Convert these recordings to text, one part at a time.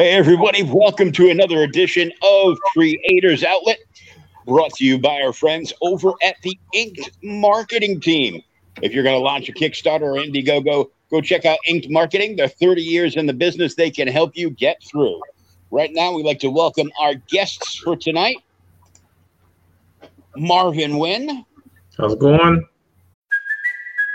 Hey, everybody, welcome to another edition of Creators Outlet, brought to you by our friends over at the Inked Marketing Team. If you're going to launch a Kickstarter or Indiegogo, go check out Inked Marketing. They're 30 years in the business, they can help you get through. Right now, we'd like to welcome our guests for tonight Marvin Wynn. How's it going?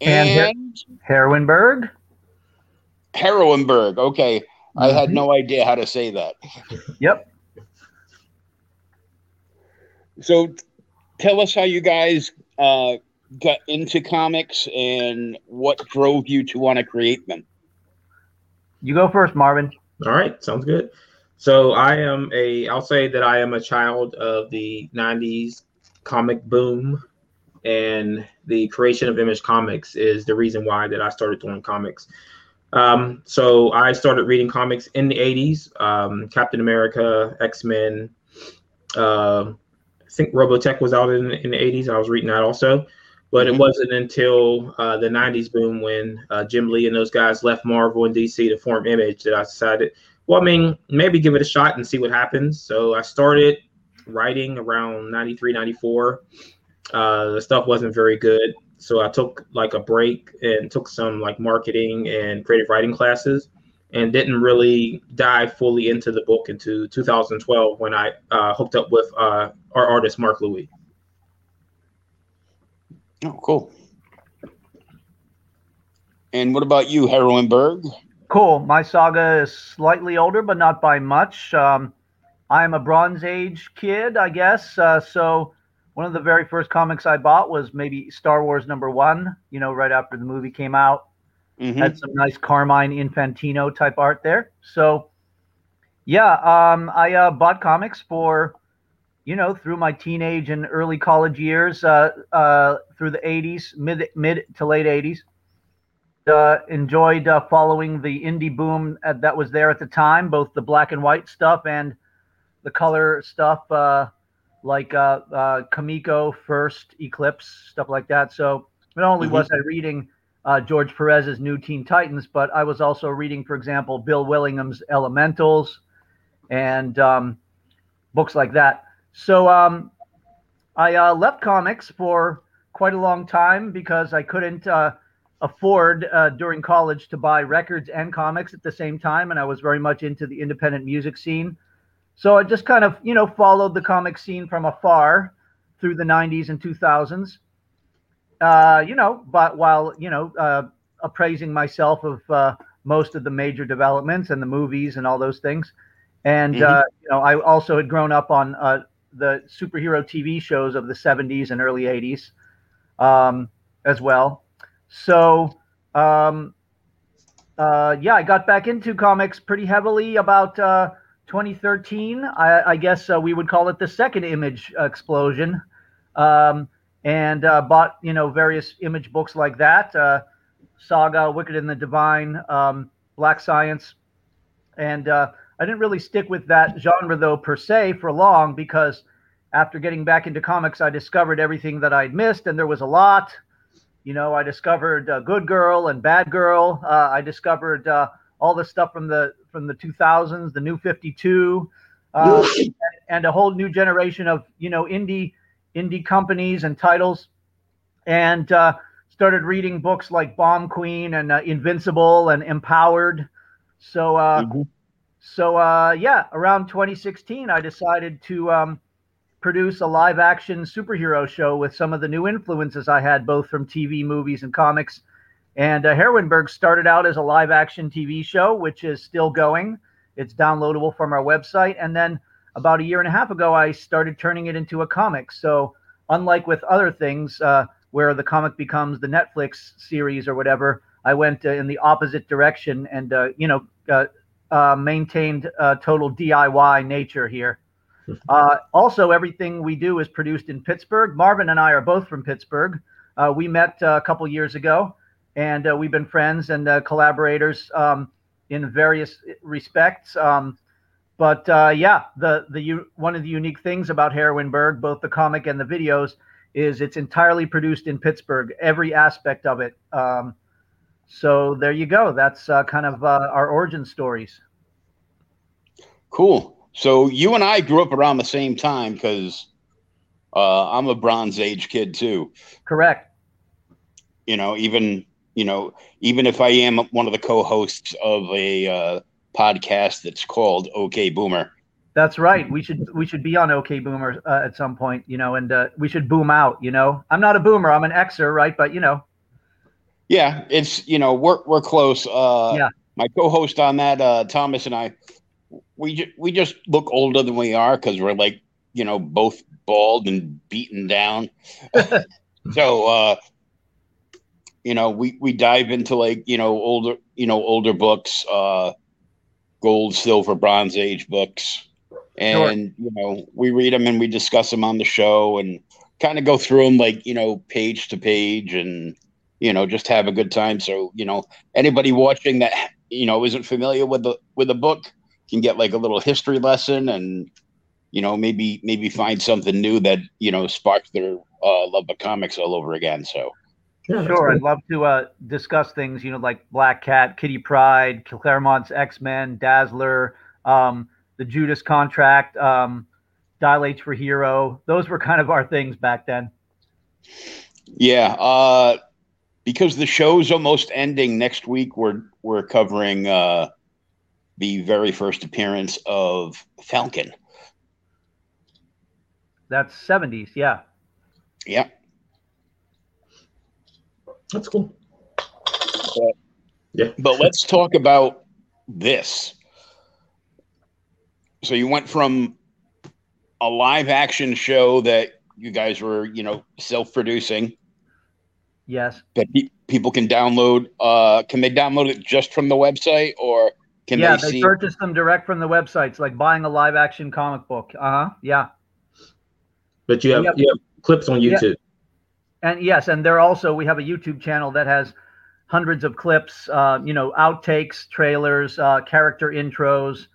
And, Heroineburgh. Heroineburgh. Okay. I had no idea how to say that. Yep. So tell us how you guys uh, got into comics and what drove you to want to create them. You go first, Marvin. All right, sounds good. So I am a I'll say that I am a child of the 90s comic boom and the creation of Image Comics is the reason why that I started doing comics. Um, so I started reading comics in the 80s, um, Captain America, X-Men, uh, I think Robotech was out in, in the 80s. I was reading that also. But it wasn't until uh, the 90s boom when uh, Jim Lee and those guys left Marvel and DC to form Image that I decided, well, I mean, maybe give it a shot and see what happens. So I started writing around 93, 94. Uh, the stuff wasn't very good. So I took like a break and took some like marketing and creative writing classes and didn't really dive fully into the book into 2012 when I uh, hooked up with uh, our artist, Mark Louis. Oh, cool. And what about you, Heroineburgh? Cool. My saga is slightly older, but not by much. Um, I'm a Bronze Age kid, I guess. Uh, so one of the very first comics I bought was maybe Star Wars number one, you know, right after the movie came out. Mhm. Had some nice Carmine Infantino type art there. So, yeah, um, I uh, bought comics for, you know, through my teenage and early college years, uh, uh, through the 80s, mid, mid to late 80s. Uh, enjoyed uh, following the indie boom uh, that was there at the time, both the black and white stuff and the color stuff. Uh, like uh, uh, Comico, First, Eclipse, stuff like that. So not only was I reading uh, George Perez's New Teen Titans, but I was also reading, for example, Bill Willingham's Elementals and um, books like that. So um, I uh, left comics for quite a long time because I couldn't uh, afford uh, during college to buy records and comics at the same time, and I was very much into the independent music scene. So I just kind of, you know, followed the comic scene from afar through the 90s and 2000s. Uh, you know, but while, you know, uh, appraising myself of uh, most of the major developments and the movies and all those things. And, uh, you know, I also had grown up on uh, the superhero TV shows of the 70s and early 80s um, as well. So, um, uh, yeah, I got back into comics pretty heavily about uh, 2013. I, I guess uh, we would call it the second image explosion. Um, and uh, bought, you know, various image books like that uh, Saga, Wicked and the Divine, um, Black Science. And uh, I didn't really stick with that genre, though, per se, for long because after getting back into comics, I discovered everything that I'd missed, and there was a lot. You know, I discovered uh, Good Girl and Bad Girl. Uh, I discovered uh, all the stuff from the from the 2000s, the New 52, uh, and, and a whole new generation of you know indie indie companies and titles, and uh, started reading books like Bomb Queen and uh, Invincible and Empowered. So, mm-hmm. so yeah, around 2016, I decided to. Um, produce a live action superhero show with some of the new influences I had, both from TV, movies, and comics. And uh, Heroineburgh started out as a live action TV show, which is still going. It's downloadable from our website. And then about a year and a half ago, I started turning it into a comic. So, unlike with other things uh, where the comic becomes the Netflix series or whatever, I went uh, in the opposite direction and, uh, you know, uh, uh, maintained total DIY nature here. Uh, also, everything we do is produced in Pittsburgh. Marvin and I are both from Pittsburgh. Uh, we met uh, a couple years ago, and uh, we've been friends and uh, collaborators um, in various respects. Um, but uh, yeah, the the one of the unique things about Heroineburgh, both the comic and the videos, is it's entirely produced in Pittsburgh. Every aspect of it. Um, so there you go. That's kind of our origin stories. Cool. So you and I grew up around the same time because uh, I'm a Bronze Age kid too. Correct. You know, even you know, even if I am one of the co-hosts of a uh, podcast that's called OK Boomer. That's right. We should we should be on OK Boomer uh, at some point, you know, and uh, we should boom out. You know, I'm not a boomer. I'm an Xer, right? But you know. Yeah, it's you know we're we're close. Uh, yeah. My co-host on that, uh, Thomas and I, we ju- we just look older than we are because we're like you know both bald and beaten down. so uh, you know we we dive into like you know older you know older books, uh, gold, silver, bronze age books, and sure. you know we read them and we discuss them on the show and kind of go through them like you know page to page and you know just have a good time. So you know anybody watching that you know isn't familiar with the with the book can get like a little history lesson and you know maybe maybe find something new that you know sparks their uh, love of comics all over again so yeah, sure i'd love to uh, discuss things you know like black cat kitty pryde claremont's x-men dazzler um, the judas contract um, dial h for hero those were kind of our things back then yeah uh, because the show's almost ending next week we're we're covering uh, the very first appearance of Falcon. That's 70s, yeah. Yeah. That's cool. But, yeah. But let's talk about this. So you went from a live action show that you guys were, you know, self producing. Yes. That pe- people can download. Uh, can they download it just from the website or can yeah, they, they purchase them direct from the websites, like buying a live action comic book. Uh huh. Yeah. But you have, you have clips on YouTube. And yes, and there also we have a YouTube channel that has hundreds of clips, uh, you know, outtakes, trailers, uh, character intros,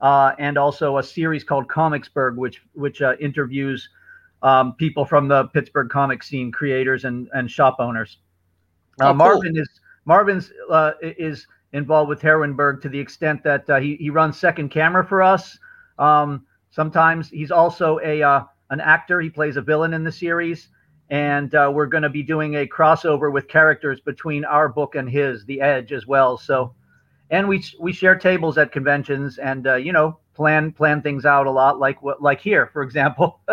uh, and also a series called Comicsburg, which which uh, interviews um, people from the Pittsburgh comic scene, creators and and shop owners. Uh, oh, cool. Marvin is Marvin's uh, is involved with Heroineburgh to the extent that uh, he, he runs second camera for us. Um, sometimes he's also a uh, an actor. He plays a villain in the series, and uh, we're going to be doing a crossover with characters between our book and his, The Edge, as well. So, and we we share tables at conventions, and uh, you know plan plan things out a lot, like what like here, for example.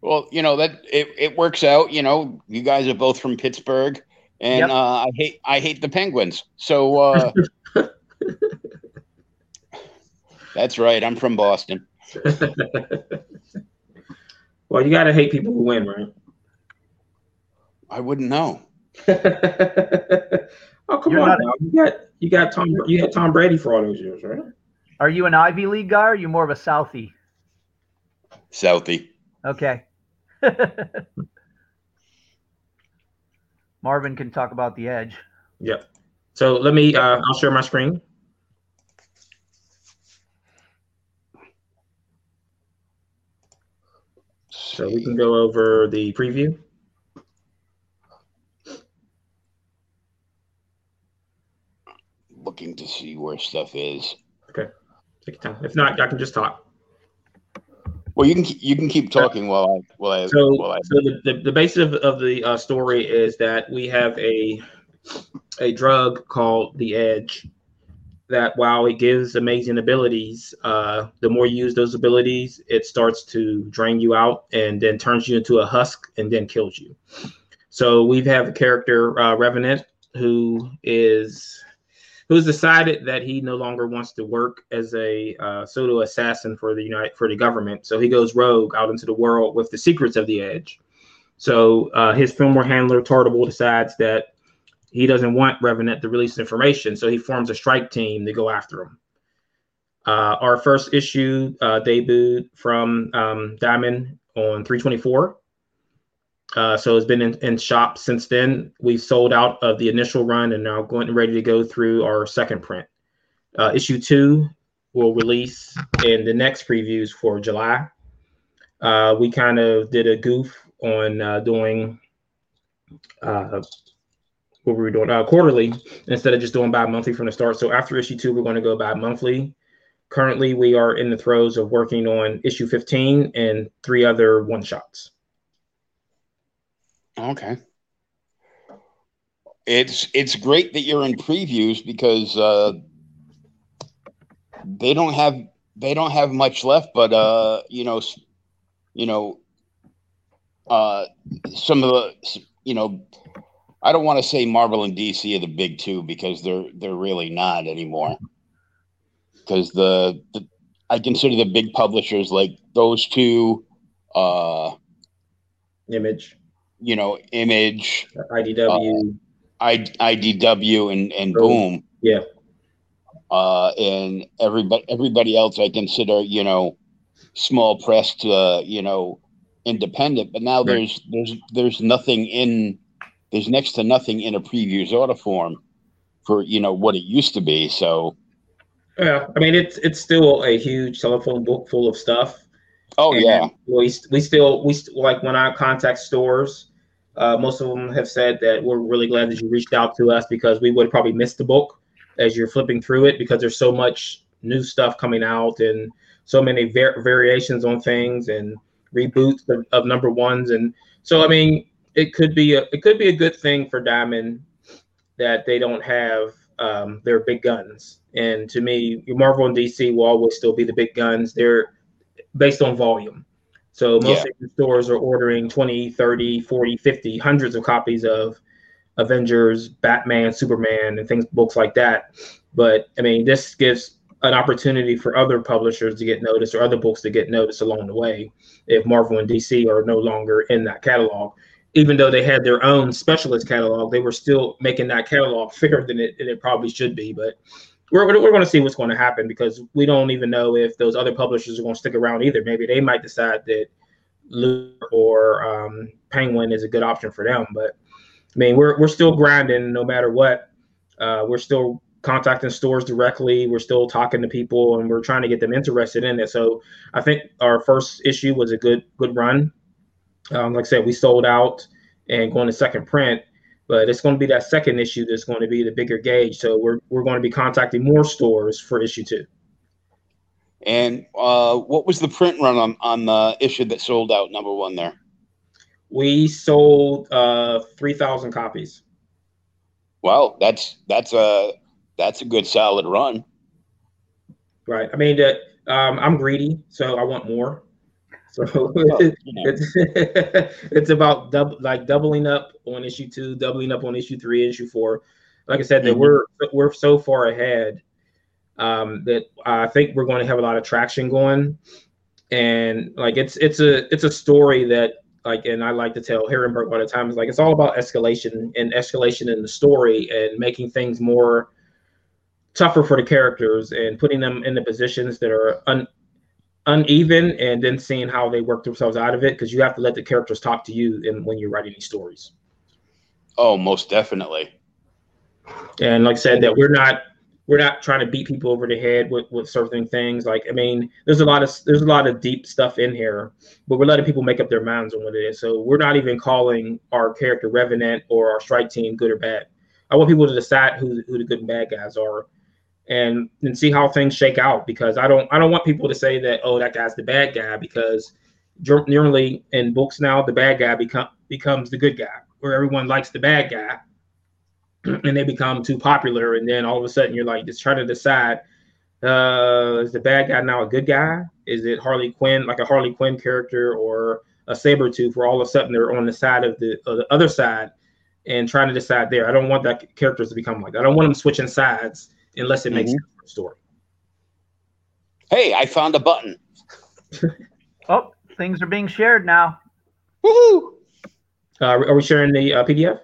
well, you know that it, it works out. You know, you guys are both from Pittsburgh and yep. uh, I hate I hate the Penguins. So uh, that's right. I'm from Boston. well, you gotta hate people who win, right? I wouldn't know. Oh come You're on! not- You got you got Tom you had Tom Brady for all those years, right? Are you an Ivy League guy? Or are you more of a Southie? Southie. Okay. Marvin can talk about the edge. Yep. So let me. Uh, I'll share my screen. So we can go over the preview. looking to see where stuff is. Okay. Take your time. If not, I can just talk. Well, you can you can keep talking while I while I So, while I so the, the, the basis of, of the uh, story is that we have a a drug called the Edge that while it gives amazing abilities, uh, the more you use those abilities, it starts to drain you out and then turns you into a husk and then kills you. So we have a character uh, Revenant who is who's decided that he no longer wants to work as a uh, pseudo assassin for the United for the government. So he goes rogue out into the world with the secrets of the Edge. So uh, his firmware handler Tartable decides that he doesn't want Revenant to release information, so he forms a strike team to go after him. Uh, our first issue uh, debuted from um, Diamond on 324. Uh, so it's been in, in shop since then. We've sold out of the initial run and now going ready to go through our second print. Uh, issue two will release in the next previews for July. Uh, we kind of did a goof on uh, doing what were we doing uh, quarterly instead of just doing bi-monthly from the start. So after issue two, we're going to go bi-monthly. Currently, we are in the throes of working on issue 15 and three other one shots. Okay. It's it's great that you're in previews because uh, they don't have they don't have much left, but uh, you know, you know, uh, some of the you know, I don't want to say Marvel and DC are the big two because they're they're really not anymore. Because the, the I consider the big publishers like those two, uh, Image, you know, Image, IDW. I, IDW and, and Boom. Boom. Yeah. Uh, and everybody, everybody else I consider, you know, small press to, uh, you know, independent, but now Right. there's, there's, there's nothing in, there's next to nothing in a previews order form for, you know, what it used to be. So, Yeah, I mean it's it's still a huge telephone book full of stuff. oh And yeah. we we still we st- like when I contact stores, uh, most of them have said that we're really glad that you reached out to us because we would probably miss the book as you're flipping through it because there's so much new stuff coming out and so many var- variations on things and reboots of, of number ones and so I mean it could be a it could be a good thing for Diamond that they don't have um, their big guns. And to me, Marvel and DC will always still be the big guns. They're based on volume. So most Yeah. of the stores are ordering 20, 30, 40, 50, hundreds of copies of Avengers, Batman, Superman, and things, books like that. But I mean, this gives an opportunity for other publishers to get noticed or other books to get noticed along the way if Marvel and DC are no longer in that catalog. Even though they had their own specialist catalog, they were still making that catalog bigger than it, it probably should be. But we're, we're, going to see what's going to happen because we don't even know if those other publishers are going to stick around either. Maybe they might decide that Luke or um, Penguin is a good option for them. But I mean, we're, we're still grinding no matter what. Uh, we're still contacting stores directly. We're still talking to people and we're trying to get them interested in it. So I think our first issue was a good good run. Um, like I said, we sold out and going to second print, but it's going to be that second issue that's going to be the bigger gauge. So we're we're going to be contacting more stores for issue two. And uh, what was the print run on, on the issue that sold out number one there? We sold uh, three thousand copies. Well, that's, that's a, that's a good solid run. Right. I mean, that um, I'm greedy, so I want more. So Well, you know. it's it's about double like doubling up on issue two, doubling up on issue three, issue four. Like I said, that Mhm. we're we're so far ahead um, that I think we're going to have a lot of traction going, and like it's it's a it's a story that like, and I like to tell Heroineburgh all the time is like it's all about escalation and escalation in the story and making things more tougher for the characters and putting them in the positions that are un, uneven and then seeing how they work themselves out of it because you have to let the characters talk to you in, when you're writing these stories. Oh, most definitely. And like I said, that we're not we're not trying to beat people over the head with, with certain things. Like, I mean, there's a lot of there's a lot of deep stuff in here, but we're letting people make up their minds on what it is. So we're not even calling our character Revenant or our strike team good or bad. I want people to decide who who the good and bad guys are, and and see how things shake out. Because I don't I don't want people to say that oh that guy's the bad guy because generally in books now the bad guy become becomes the good guy where everyone likes the bad guy and they become too popular, and then all of a sudden you're like just trying to decide uh, is the bad guy now a good guy? Is it Harley Quinn, like a Harley Quinn character, or a Sabretooth where all of a sudden they're on the side of the, of the other side and trying to decide there? I don't want that characters to become like that. I don't want them switching sides unless it makes mm-hmm. the story. Hey, I found a button. oh, things are being shared now. Woohoo! Uh, are we sharing the uh, PDF?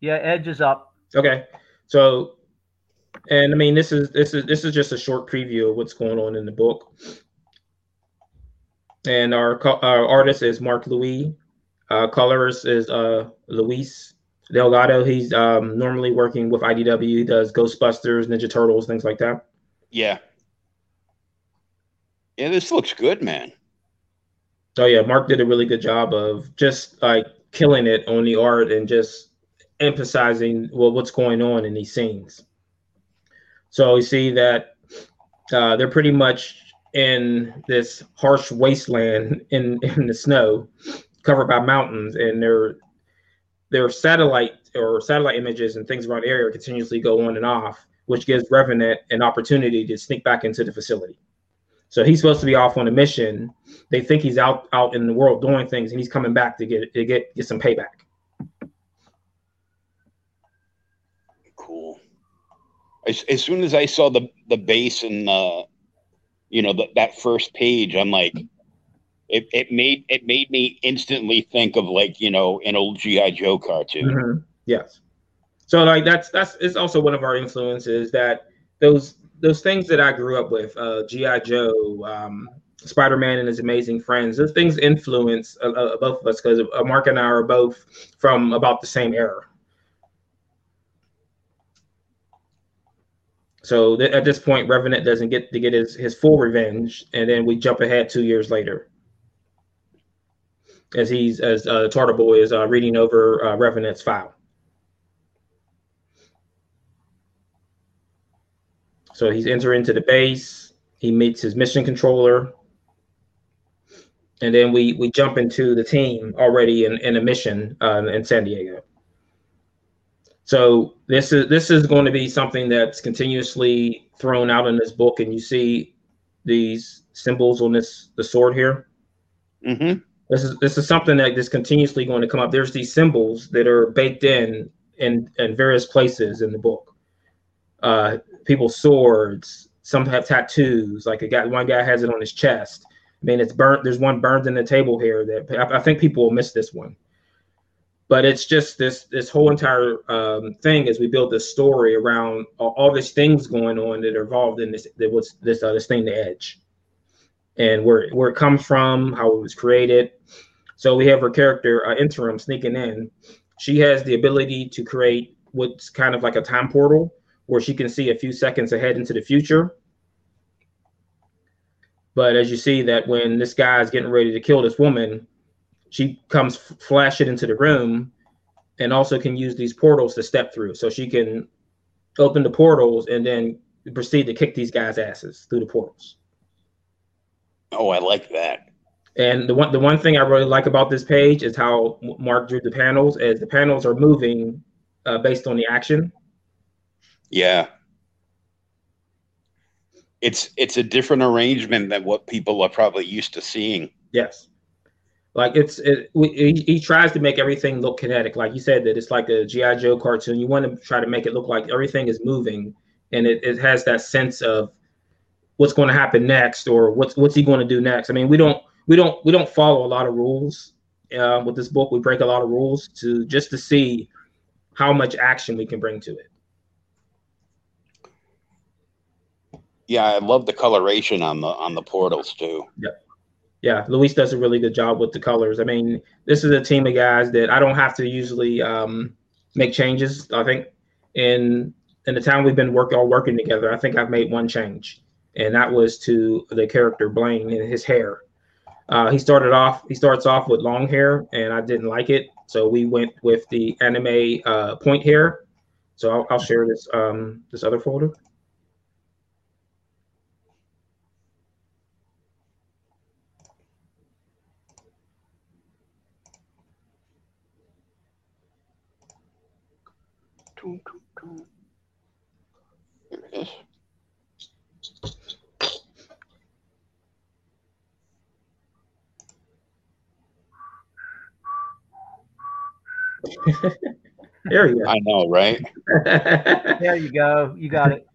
Yeah, Edge is up. Okay, so, and I mean, this is this is this is just a short preview of what's going on in the book. And our our artist is Mark Louis. Uh, colorist is uh, Luis Delgado. He's um, normally working with IDW. He does Ghostbusters, Ninja Turtles, things like that. Yeah. Yeah, this looks good, man. Oh yeah, Mark did a really good job of just like killing it on the art and just emphasizing well what's going on in these scenes. So we see that uh, they're pretty much in this harsh wasteland in in the snow, covered by mountains, and their their satellite or satellite images and things around the area continuously go on and off, which gives Revenant an opportunity to sneak back into the facility. So he's supposed to be off on a mission. They think he's out out in the world doing things, and he's coming back to get to get get some payback. Cool. As, as soon as I saw the the base and uh, you know the, that first page, I'm like, it, it made it made me instantly think of like you know an old GI Joe cartoon. Mm-hmm. Yes. So like that's that's it's also one of our influences that those those things that I grew up with, uh, GI Joe, um, Spider Man and his amazing friends. Those things influence uh, uh, both of us because uh, Mark and I are both from about the same era. So th- at this point, Revenant doesn't get to get his, his full revenge, and then we jump ahead two years later, as he's as uh, Tartar Boy is uh, reading over uh, Revenant's file. So he's entering into the base. He meets his mission controller, and then we we jump into the team already in, in a mission uh, in San Diego. So this is this is going to be something that's continuously thrown out in this book, and you see these symbols on this the sword here. Mm-hmm. This is this is something that is continuously going to come up. There's these symbols that are baked in in in various places in the book. Uh, people's swords. Some have tattoos. Like a guy, one guy has it on his chest. I mean, it's burnt. There's one burned in the table here that I, I think people will miss this one but it's just this this whole entire um, thing as we build this story around all, all these things going on that are involved in this that was this uh, this thing the edge and where where it comes from how it was created so we have her character uh, interim sneaking in she has the ability to create what's kind of like a time portal where she can see a few seconds ahead into the future but as you see that when this guy is getting ready to kill this woman she comes flashing into the room and also can use these portals to step through. So she can open the portals and then proceed to kick these guys' asses through the portals. Oh, I like that. And the one the one thing I really like about this page is how Mark drew the panels, as the panels are moving uh, based on the action. Yeah, it's it's a different arrangement than what people are probably used to seeing. Yes. Like it's it, he, he tries to make everything look kinetic. Like you said that it's like a GI Joe cartoon. You want to try to make it look like everything is moving, and it, it has that sense of what's going to happen next or what's what's he going to do next. I mean, we don't we don't we don't follow a lot of rules uh, with this book. We break a lot of rules to just to see how much action we can bring to it. Yeah, I love the coloration on the on the portals too. Yeah, yeah. Luis does a really good job with the colors. I mean, this is a team of guys that I don't have to usually um, make changes. I think in in the time we've been working all working together, I think I've made one change, and that was to the character Blaine and his hair. Uh, he started off he starts off with long hair, and I didn't like it, so we went with the anime uh, point hair. So I'll, I'll share this um, this other folder. Here it is. There you go. I know, right? There you go. You got it.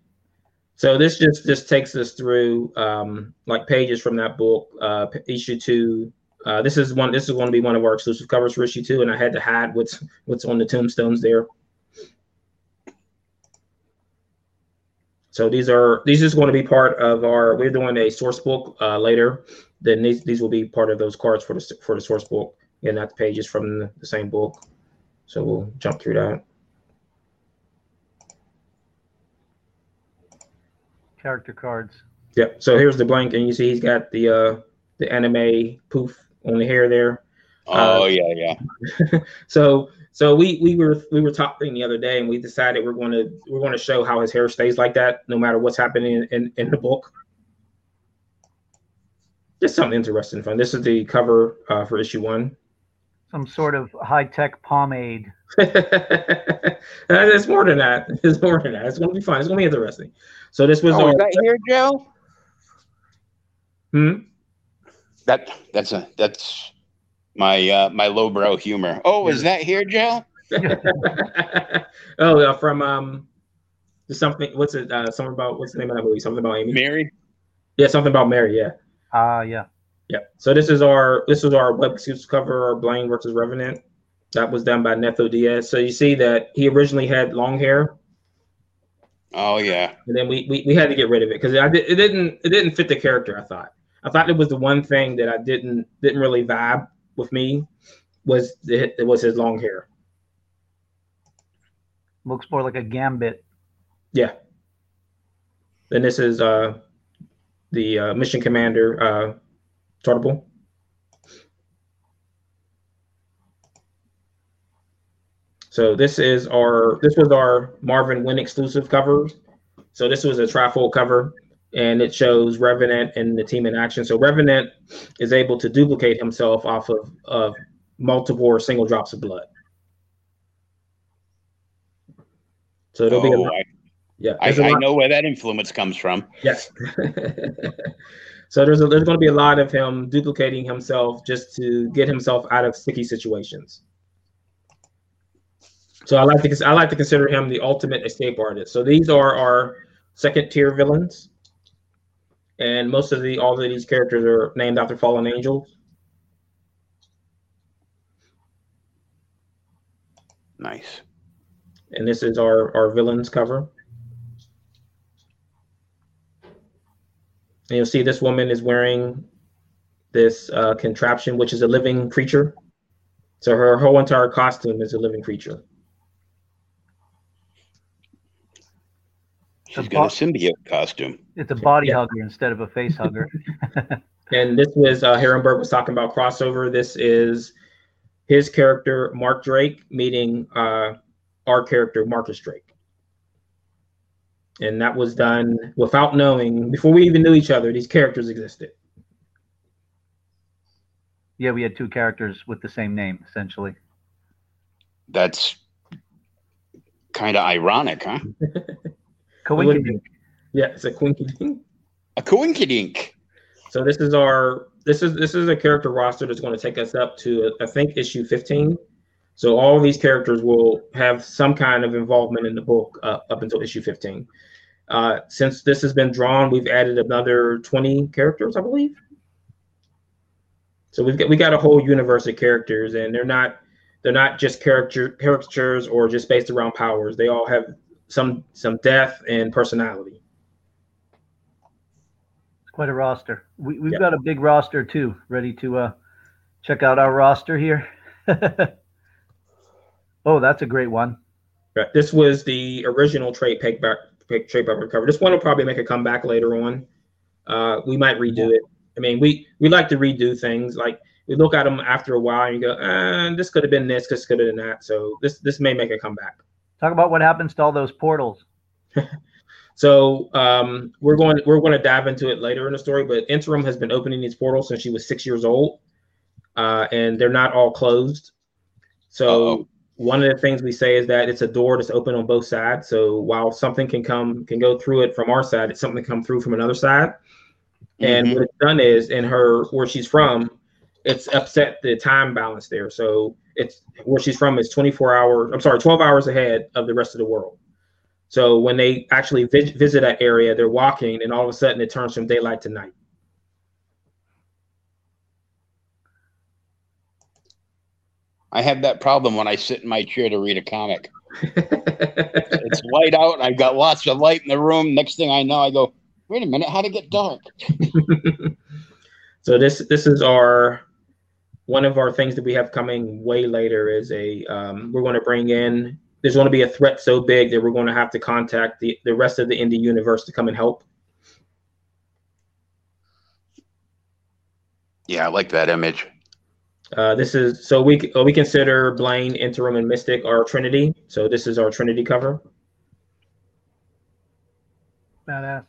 So this just just takes us through um, like pages from that book, uh, issue two. Uh, this is one. This is going to be one of our exclusive covers for issue two, and I had to hide what's what's on the tombstones there. So these are these is going to be part of our. We're doing a source book uh, later. Then these these will be part of those cards for the for the source book, and not the pages from the, the same book. So we'll jump through that. Character cards. Yep. So here's the blank, and you see he's got the uh the anime poof on the hair there. Oh Uh, yeah, yeah. So so we we were we were talking the other day, and we decided we're going to we're going to show how his hair stays like that, no matter what's happening in, in, in the book. Just something interesting, and fun. This is the cover uh, for issue one. Some sort of high tech pomade. it's more than that. It's more than that. It's going to be fun. It's going to be interesting. So this was Oh, our is that here, Joe? Hmm? That that's a that's my uh my lowbrow humor. Oh, is that here, Joe? oh, uh, from um, something. What's it? Uh, something about what's the name of that movie? Something about Amy. Mary? Yeah, something about Mary. Yeah, Ah, yeah. Yeah. So this is our this is our web exclusive cover, our Blaine versus Revenant. That was done by Neto Diaz. So you see that he originally had long hair, Oh yeah. and then we we, we had to get rid of it because it, it didn't it didn't fit the character. I thought I thought it was the one thing that I didn't didn't really vibe with me was the, it was his long hair. Looks more like a gambit. Yeah. Then this is uh the uh, mission commander uh Tartable. So this is our this was our Marvin Wynn exclusive cover. So this was a trifold cover and it shows Revenant and the team in action. So Revenant is able to duplicate himself off of, of multiple or single drops of blood. So it'll be a, Oh, I, yeah. I, there's a I know where that influence comes from. Yes. so there's a, there's going to be a lot of him duplicating himself just to get himself out of sticky situations. So I like to I like to consider him the ultimate escape artist. So these are our second tier villains, and most of the all of these characters are named after fallen angels. Nice. And this is our our villains cover. And you'll see this woman is wearing this uh, contraption, which is a living creature. So her whole entire costume is a living creature. She's The got a symbiote costume. It's a body Yeah. hugger instead of a face hugger. And this was uh, Heroineburgh was talking about crossover. This is his character Mark Drake meeting uh, our character Marcus Drake, and that was done without knowing before we even knew each other. These characters existed. yeah, we had two characters with the same name, essentially. That's kind of ironic, huh? Coinkydink. Yeah, it's a quinky. A coinkydink. So this is our this is this is a character roster that's going to take us up to I think issue 15. So all of these characters will have some kind of involvement in the book uh, up until issue 15. Uh, since this has been drawn, we've added another 20 characters, I believe. So we've got we got a whole universe of characters, and they're not they're not just character characters or just based around powers. They all have some some depth and personality. It's quite a roster. We, we've got a big roster too, ready to uh, check out our roster here. oh, that's a great one. Right. This was the original trade paperback trade paperback cover. This one will probably make a comeback later on. Uh, we might redo it. I mean, we we like to redo things. Like we look at them after a while and you go, uh, this could have been this, this could have been that. So this this may make a comeback. Talk about what happens to all those portals. so um, we're going we're going to dive into it later in the story. But Interim has been opening these portals since she was six years old, uh, and they're not all closed. So Uh-oh. One of the things we say is that it's a door that's open on both sides. So while something can come can go through it from our side, it's something to come through from another side. And mm-hmm. what it's done is in her where she's from, it's upset the time balance there. So it's where she's from is 24 hours. I'm sorry, 12 hours ahead of the rest of the world. So when they actually vi- visit that area, they're walking, and all of a sudden it turns from daylight to night. I have that problem when I sit in my chair to read a comic. it's light out. I've got lots of light in the room. Next thing I know, I go, wait a minute, how'd it get dark? so this this is our one of our things that we have coming way later is a um, we're going to bring in there's going to be a threat so big that we're going to have to contact the, the rest of the indie universe to come and help yeah i like that image uh, this is so we uh, we consider blaine interim and mystic our trinity so this is our trinity cover badass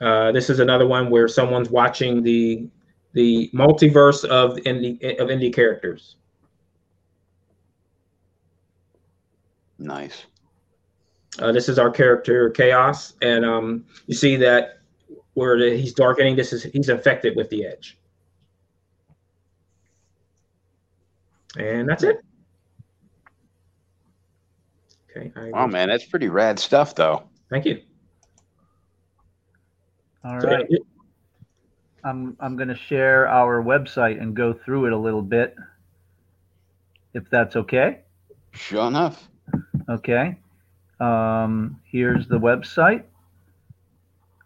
uh, this is another one where someone's watching the the multiverse of indie of indie characters. Nice. Uh, this is our character Chaos, and um, you see that where the, he's darkening. This is he's infected with the edge, and that's it. Okay. I oh man, that's pretty rad stuff, though. Thank you. All right. So, I'm I'm going to share our website and go through it a little bit, if that's okay. Sure enough. Okay. Um, here's the website.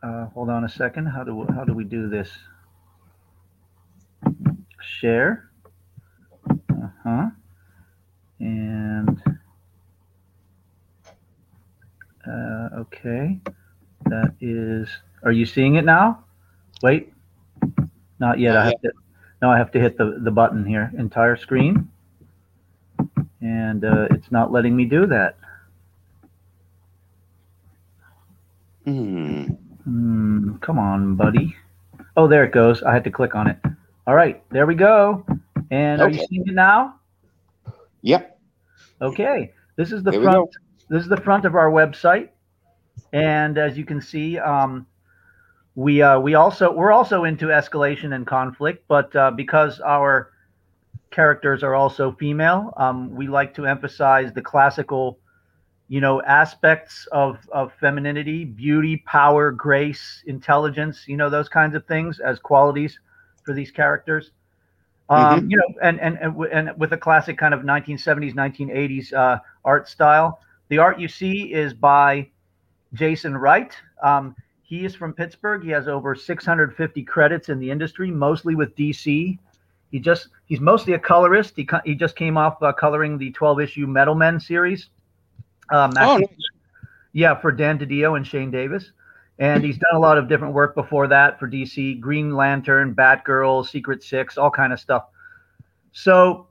Uh, hold on a second. How do how do we do this? Share. Uh huh. And uh, okay, that is. Are you seeing it now? Wait. Not yet. I have to. Now I have to hit the the button here. Entire screen, and uh, it's not letting me do that. Hmm. Hmm. Come on, buddy. Oh, there it goes. I had to click on it. All right, there we go. And okay. are you seeing it now? Yep. Okay. This is the there front. This is the front of our website, and as you can see, um, we uh, we also we're also into escalation and conflict, but uh, because our characters are also female, um, we like to emphasize the classical, you know, aspects of of femininity, beauty, power, grace, intelligence, you know, those kinds of things as qualities for these characters. Um, mm-hmm. You know, and, and and and with a classic kind of 1970s, 1980s uh, art style. The art you see is by Jason Wright. Um, he is from Pittsburgh. He has over 650 credits in the industry, mostly with DC. He just he's mostly a colorist. He he just came off uh, coloring the 12 issue Metal Men series. Um, oh, yeah, for Dan DiDio and Shane Davis. And he's done a lot of different work before that for DC, Green Lantern, Batgirl, Secret Six, all kind of stuff. So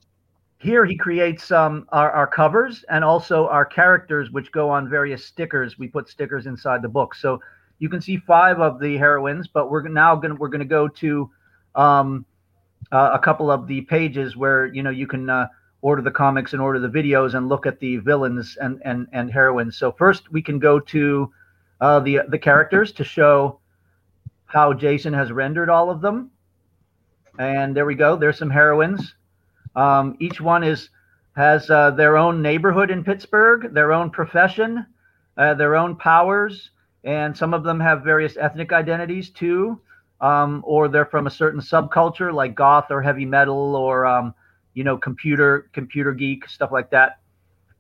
here he creates um, our, our covers and also our characters, which go on various stickers. We put stickers inside the book. So you can see five of the heroines, but we're now to we're to go to um, uh, a couple of the pages where you know you can uh, order the comics and order the videos and look at the villains and and and heroines. So first we can go to uh, the the characters to show how Jason has rendered all of them. And there we go. There's some heroines. Um, each one is has uh, their own neighborhood in Pittsburgh, their own profession, uh, their own powers, and some of them have various ethnic identities too. um, or they're from a certain subculture like goth or heavy metal or um, you know computer computer geek stuff like that.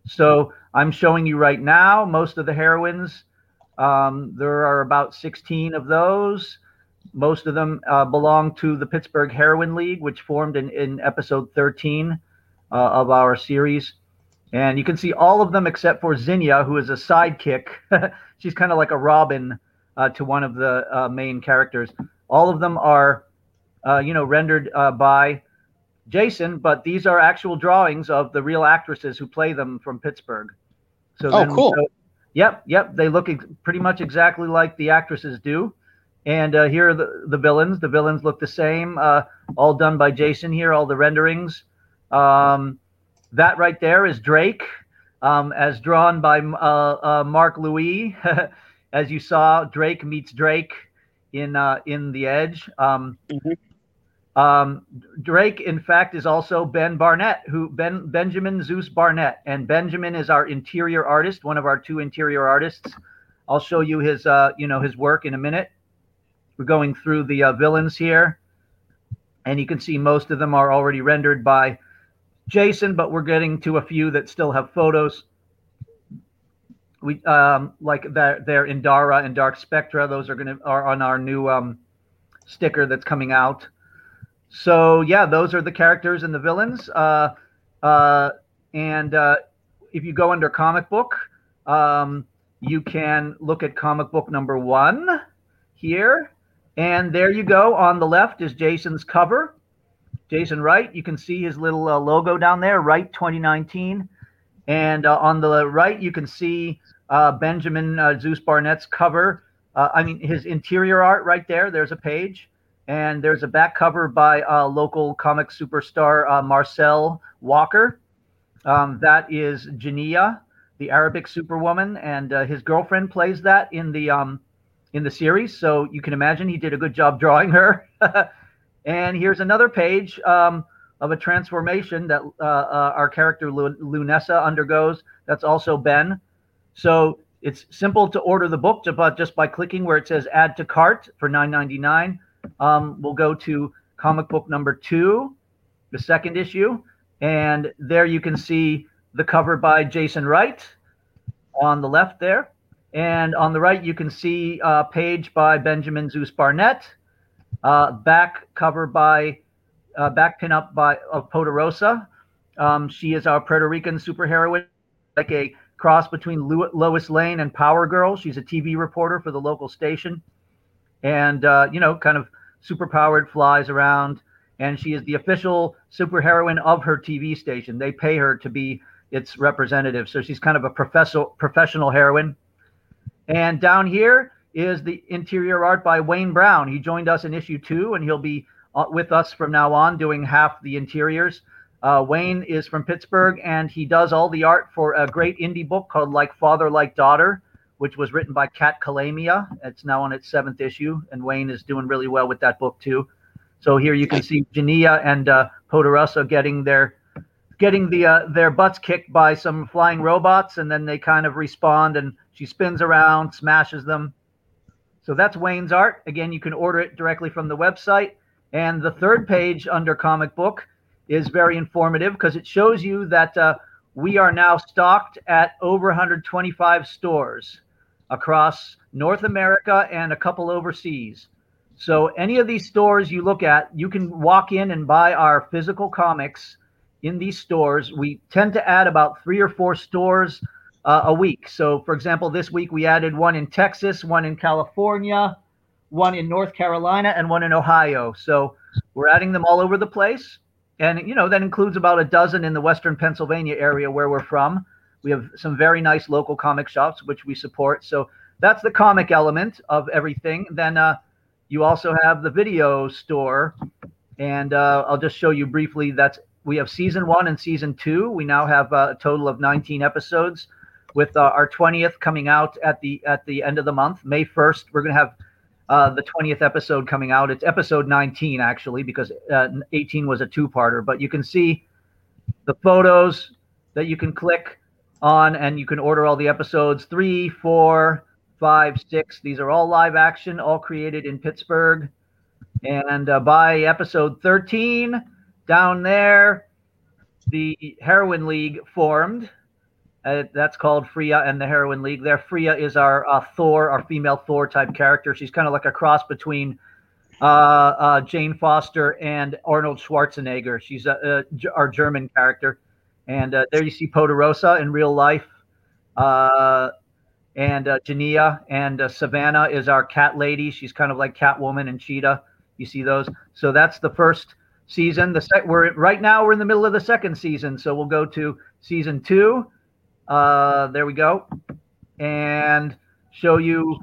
So I'm showing you right now most of the heroines. Um, there are about 16 of those. Most of them uh, belong to the Pittsburgh Heroine League, which formed in, in episode 13 uh, of our series. And you can see all of them except for Zinnia, who is a sidekick. She's kind of like a Robin uh, to one of the uh, main characters. All of them are, uh, you know, rendered uh, by Jason, but these are actual drawings of the real actresses who play them from Pittsburgh. So oh, cool. Yep, yep. They look ex- pretty much exactly like the actresses do. And uh, here are the, the villains. The villains look the same, uh, all done by Jason here, all the renderings. Um, that right there is Drake, um, as drawn by uh, uh Mark Louis. as you saw, Drake meets Drake in uh, in The Edge. Um, mm-hmm. Um, Drake, in fact, is also Ben Barnett, who Ben Benjamin Zeus Barnett, and Benjamin is our interior artist, one of our two interior artists. I'll show you his, uh, you know, his work in a minute. We're going through the uh, villains here, and you can see most of them are already rendered by Jason, but we're getting to a few that still have photos. We um, like that they're Indara and Dark Spectra. Those are gonna are on our new um, sticker that's coming out. So yeah, those are the characters and the villains. Uh, uh, and uh, if you go under comic book, um, you can look at comic book number one here. And there you go. On the left is Jason's cover. Jason Wright. You can see his little uh, logo down there, Wright 2019. And uh, on the right, you can see uh, Benjamin Zeus Barnett's cover. I mean, his interior art right there. There's a page and there's a back cover by uh, local comic superstar uh, Marcel Walker. Um, that is Jania, the Arabic superwoman, and uh, his girlfriend plays that in the um, in the series. So you can imagine he did a good job drawing her. and here's another page um, of a transformation that uh, uh, our character Lunessa undergoes. That's also Ben. So it's simple to order the book but just by clicking where it says add to cart for 9.99 um, we'll go to comic book number two, the second issue, and there you can see the cover by Jason Wright on the left there. And on the right, you can see a page by Benjamin Zeus Barnett, uh, back cover by, uh, back pinup by of Poderosa. Um, she is our Puerto Rican superheroine, like a cross between Lois Lane and Power Girl. She's a TV reporter for the local station and uh, you know, kind of superpowered, flies around, and she is the official superheroine of her TV station. They pay her to be its representative, so she's kind of a professional professional heroine. And down here is the interior art by Wayne Brown. He joined us in issue two, and he'll be uh, with us from now on, doing half the interiors. Uh, Wayne is from Pittsburgh, and he does all the art for a great indie book called Like Father, Like Daughter which was written by Kat Kalamia. It's now on its seventh issue, and Wayne is doing really well with that book too. So here you can see Jania and uh, Poderosa getting their getting the uh, their butts kicked by some flying robots, and then they kind of respond, and she spins around, smashes them. So that's Wayne's art. Again, you can order it directly from the website. And the third page under comic book is very informative because it shows you that uh, we are now stocked at over 125 stores across North America and a couple overseas. So any of these stores you look at, you can walk in and buy our physical comics in these stores. We tend to add about three or four stores uh, a week. So, for example, this week we added one in Texas, one in California, one in North Carolina, and one in Ohio. So we're adding them all over the place. And, you know, that includes about a dozen in the Western Pennsylvania area where we're from. We have some very nice local comic shops which we support. So that's the comic element of everything. Then uh, you also have the video store, and uh, I'll just show you briefly. That's we have season one and season two. We now have uh, a total of 19 episodes, with uh, our 20th coming out at the at the end of the month, May 1st. We're going to have uh, the 20th episode coming out. It's episode 19 actually, because uh, 18 was a two-parter. But you can see the photos that you can click on, and you can order all the episodes three, four, five, six. These are all live action, all created in Pittsburgh. And uh, by episode 13, down there, the Heroine League formed. Uh, that's called Freya and the Heroine League. There, Freya is our uh, Thor, our female Thor type character. She's kind of like a cross between uh, uh, Jane Foster and Arnold Schwarzenegger. She's a, a, our German character. And uh, there you see Poderosa in real life. Uh, and uh, Jania and uh, Savannah is our cat lady. She's kind of like Catwoman and Cheetah. You see those. So that's the first season. The sec- we're right now we're in the middle of the second season, so we'll go to season two. Uh, there we go, and show you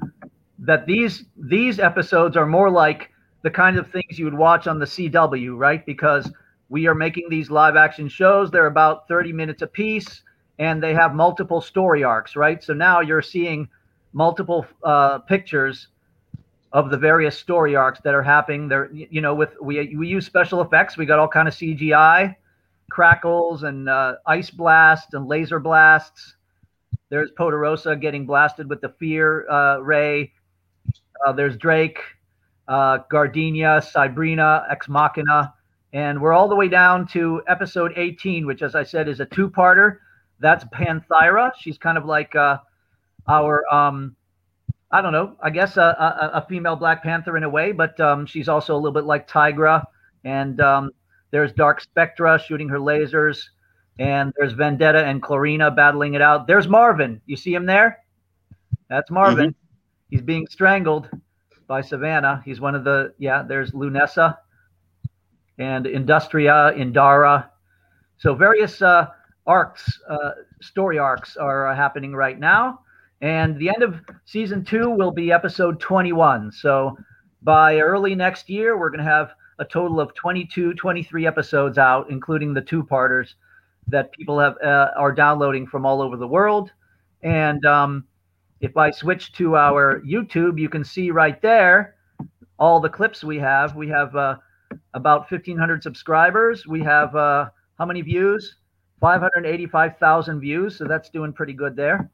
that these these episodes are more like the kind of things you would watch on the CW, right? Because we are making these live action shows. They're about 30 minutes a piece and they have multiple story arcs, right? So now you're seeing multiple uh, pictures of the various story arcs that are happening. There, you know, with we we use special effects. We got all kind of CGI, crackles and uh, ice blasts and laser blasts. There's Poderosa getting blasted with the fear uh, ray. Uh, there's Drake, uh, Gardenia, Cybrina, Ex Machina, and we're all the way down to episode 18, which, as I said, is a two-parter that's Panthyra. She's kind of like uh, our, um, I don't know, I guess a, a, a, female Black Panther in a way, but um, she's also a little bit like Tigra. And um, there's Dark Spectra shooting her lasers. And there's Vendetta and Clarina battling it out. There's Marvin. You see him there? That's Marvin. Mm-hmm. He's being strangled by Savannah. He's one of the, yeah, there's Lunessa and Industria, Indara. So various uh, arcs, uh, story arcs are uh, happening right now. And the end of season two will be episode 21. So by early next year, we're going to have a total of 22, 23 episodes out, including the two parters that people have uh, are downloading from all over the world. And um, if I switch to our YouTube, you can see right there all the clips we have. We have uh, about 1,500 subscribers. We have uh, how many views? 585,000 views, so that's doing pretty good there.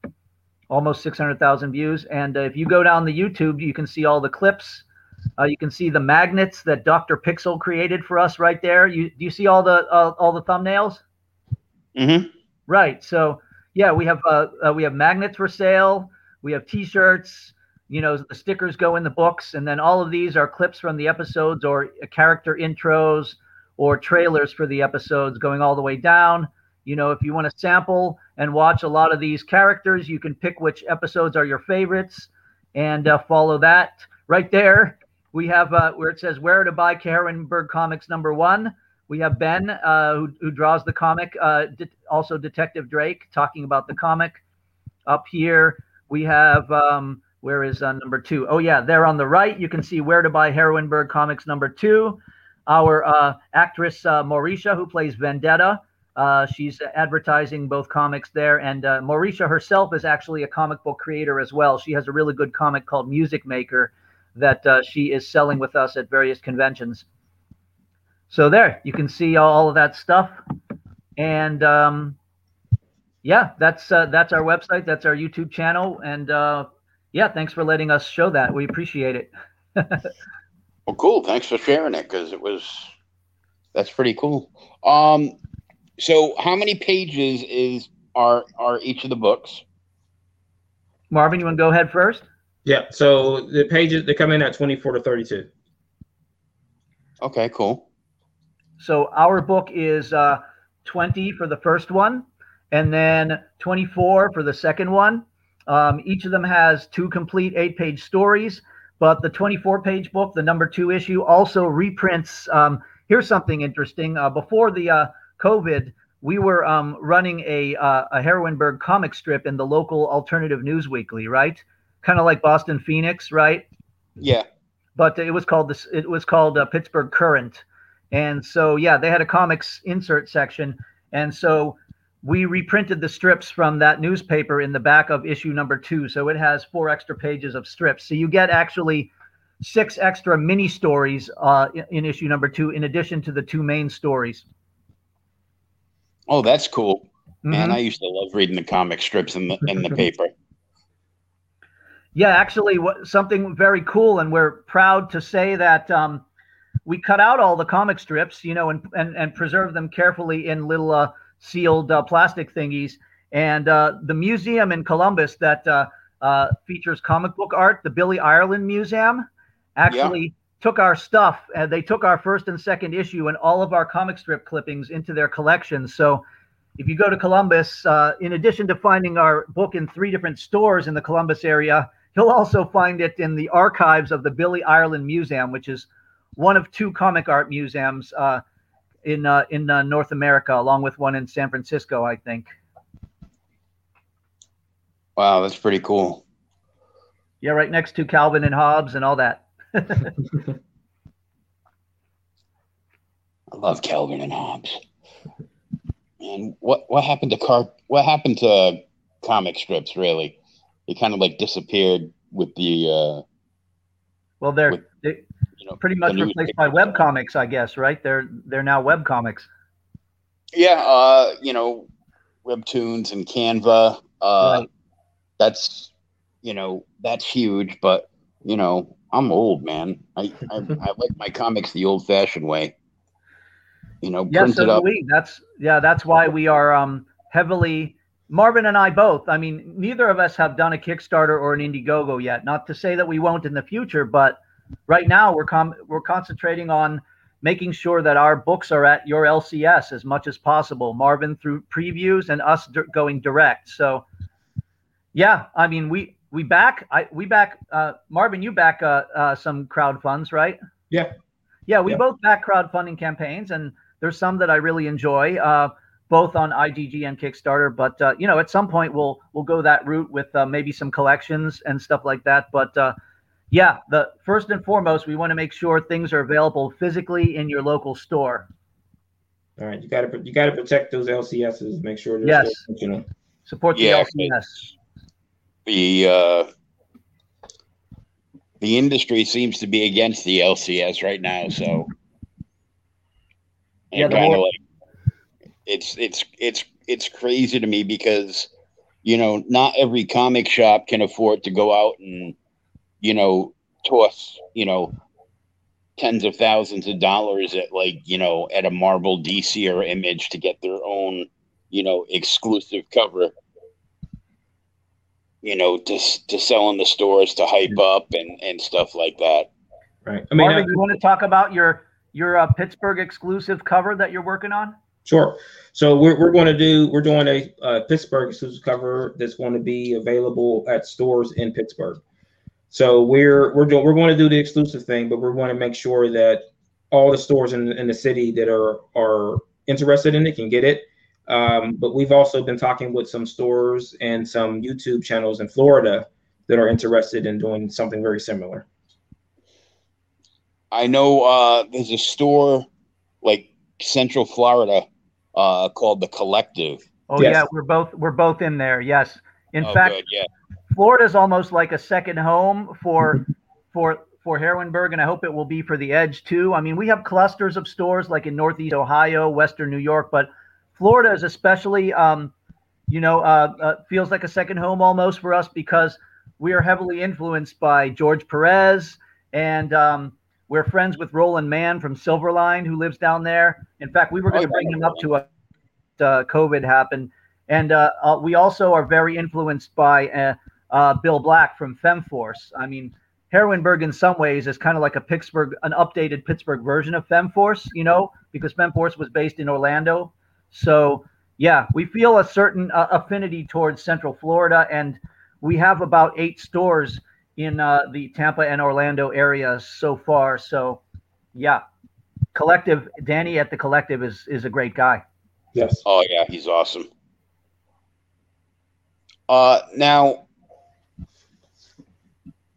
Almost 600,000 views. And uh, if you go down the YouTube, you can see all the clips. Uh, you can see the magnets that Dr. Pixel created for us right there. You do you see all the uh, all the thumbnails? Mm-hmm. Right. So yeah, we have uh, uh, we have magnets for sale. We have T-shirts. You know, the stickers go in the books, and then all of these are clips from the episodes or character intros or trailers for the episodes going all the way down. You know, if you want to sample and watch a lot of these characters, you can pick which episodes are your favorites and uh, follow that. Right there, we have uh, where it says where to buy Heroineburgh Comics number one. We have Ben, uh, who, who, draws the comic, uh, de- also Detective Drake, talking about the comic. Up here, we have um, where is uh, number two? Oh, yeah, there on the right, you can see where to buy Heroineburgh Comics number two. Our uh, actress, Mauricia, who plays Vendetta, uh, she's advertising both comics there, and uh, Mauricia herself is actually a comic book creator as well. She has a really good comic called Music Maker that uh, she is selling with us at various conventions. So there, you can see all of that stuff, and um, yeah, that's uh, that's our website, that's our YouTube channel, and uh, yeah, thanks for letting us show that. We appreciate it. well, cool. Thanks for sharing it because it was that's pretty cool. Um, so, how many pages is are are each of the books? Marvin, you want to go ahead first? Yeah. So the pages they come in at twenty four to thirty two. Okay. Cool. So our book is uh, twenty for the first one, and then twenty four for the second one. Um, each of them has two complete eight page stories, but the 24 page book, the number two issue, also reprints. Um, here's something interesting. Uh, before the uh, COVID, we were um, running a uh, a Heroineburgh comic strip in the local alternative news weekly, right? Kind of like Boston Phoenix, right? Yeah. But it was called this. It was called uh, Pittsburgh Current, and so yeah, they had a comics insert section, and so we reprinted the strips from that newspaper in the back of issue number two. So it has four extra pages of strips. So you get actually six extra mini stories uh, in, issue number two, in addition to the two main stories. Oh, that's cool. Mm-hmm. Man, I used to love reading the comic strips in the in the paper. Yeah, actually, what, something very cool, and we're proud to say that um, we cut out all the comic strips, you know, and and, and preserve them carefully in little uh, sealed uh, plastic thingies. And uh, the museum in Columbus that uh, uh, features comic book art, the Billy Ireland Museum, actually yeah. took our stuff and they took our first and second issue and all of our comic strip clippings into their collection. So if you go to Columbus, uh, in addition to finding our book in three different stores in the Columbus area, you'll also find it in the archives of the Billy Ireland Museum, which is one of two comic art museums uh, in uh, in uh, North America, along with one in San Francisco, I think. Wow, that's pretty cool. Yeah, right next to Calvin and Hobbes and all that. I love Calvin and Hobbes. And what what happened to car? What happened to comic strips? Really, it kind of like disappeared with the. Uh, well, they're with, you know, pretty much replaced by web comics, I guess. Right? They're they're now web comics. Yeah, uh, you know, webtoons and Canva. Uh, right that's you know that's huge but you know i'm old man i i, I like my comics the old fashioned way you know yeah so do we that's yeah that's why we are um heavily marvin and i both i mean neither of us have done a kickstarter or an indiegogo yet not to say that we won't in the future but right now we're com- we're concentrating on making sure that our books are at your lcs as much as possible marvin through previews and us d- going direct so yeah, I mean we we back I we back uh, Marvin. You back uh, uh, some crowd funds, right? Yeah. Yeah, we yeah. both back crowdfunding campaigns, and there's some that I really enjoy, uh, both on IGG and Kickstarter. But uh, you know, at some point we'll we'll go that route with uh, maybe some collections and stuff like that. But uh, yeah, the first and foremost, we want to make sure things are available physically in your local store. All right, you got to you got to protect those LCSs. Make sure they're yes. Still, Support the yeah, LCS the uh, the industry seems to be against the LCS right now. So yeah, kind of like it's it's it's it's crazy to me because you know not every comic shop can afford to go out and you know toss you know tens of thousands of dollars at like you know at a Marvel DC or Image to get their own you know exclusive cover you know, to to sell in the stores to hype up and and stuff like that. Right. I mean, Marvin, uh, you want to talk about your your uh, Pittsburgh exclusive cover that you're working on? Sure. So we're, we're going to do we're doing a uh, Pittsburgh exclusive cover that's going to be available at stores in Pittsburgh. So we're we're doing we're going to do the exclusive thing, but we're going to make sure that all the stores in, in the city that are are interested in it can get it. Um, but we've also been talking with some stores and some YouTube channels in Florida that are interested in doing something very similar. I know uh, there's a store like Central Florida uh, called the Collective. Oh yes. yeah, we're both we're both in there. Yes, in oh, fact, good, yeah. Florida's almost like a second home for for for Heroineburgh, and I hope it will be for the Edge too. I mean, we have clusters of stores like in Northeast Ohio, Western New York, but Florida is especially, um, you know, uh, uh, feels like a second home almost for us because we are heavily influenced by George Perez, and um, we're friends with Roland Mann from Silverline, who lives down there. In fact, we were going to bring him up to a uh, COVID happened, and uh, uh, we also are very influenced by uh, Bill Black from FemForce. I mean, Heroineburgh in some ways is kind of like a Pittsburgh, an updated Pittsburgh version of FemForce, you know, because FemForce was based in Orlando so, yeah, we feel a certain uh, affinity towards Central Florida, and we have about eight stores in uh, the Tampa and Orlando areas so far. So, yeah, collective Danny at the collective is is a great guy. Yes. Oh yeah, he's awesome. Uh, now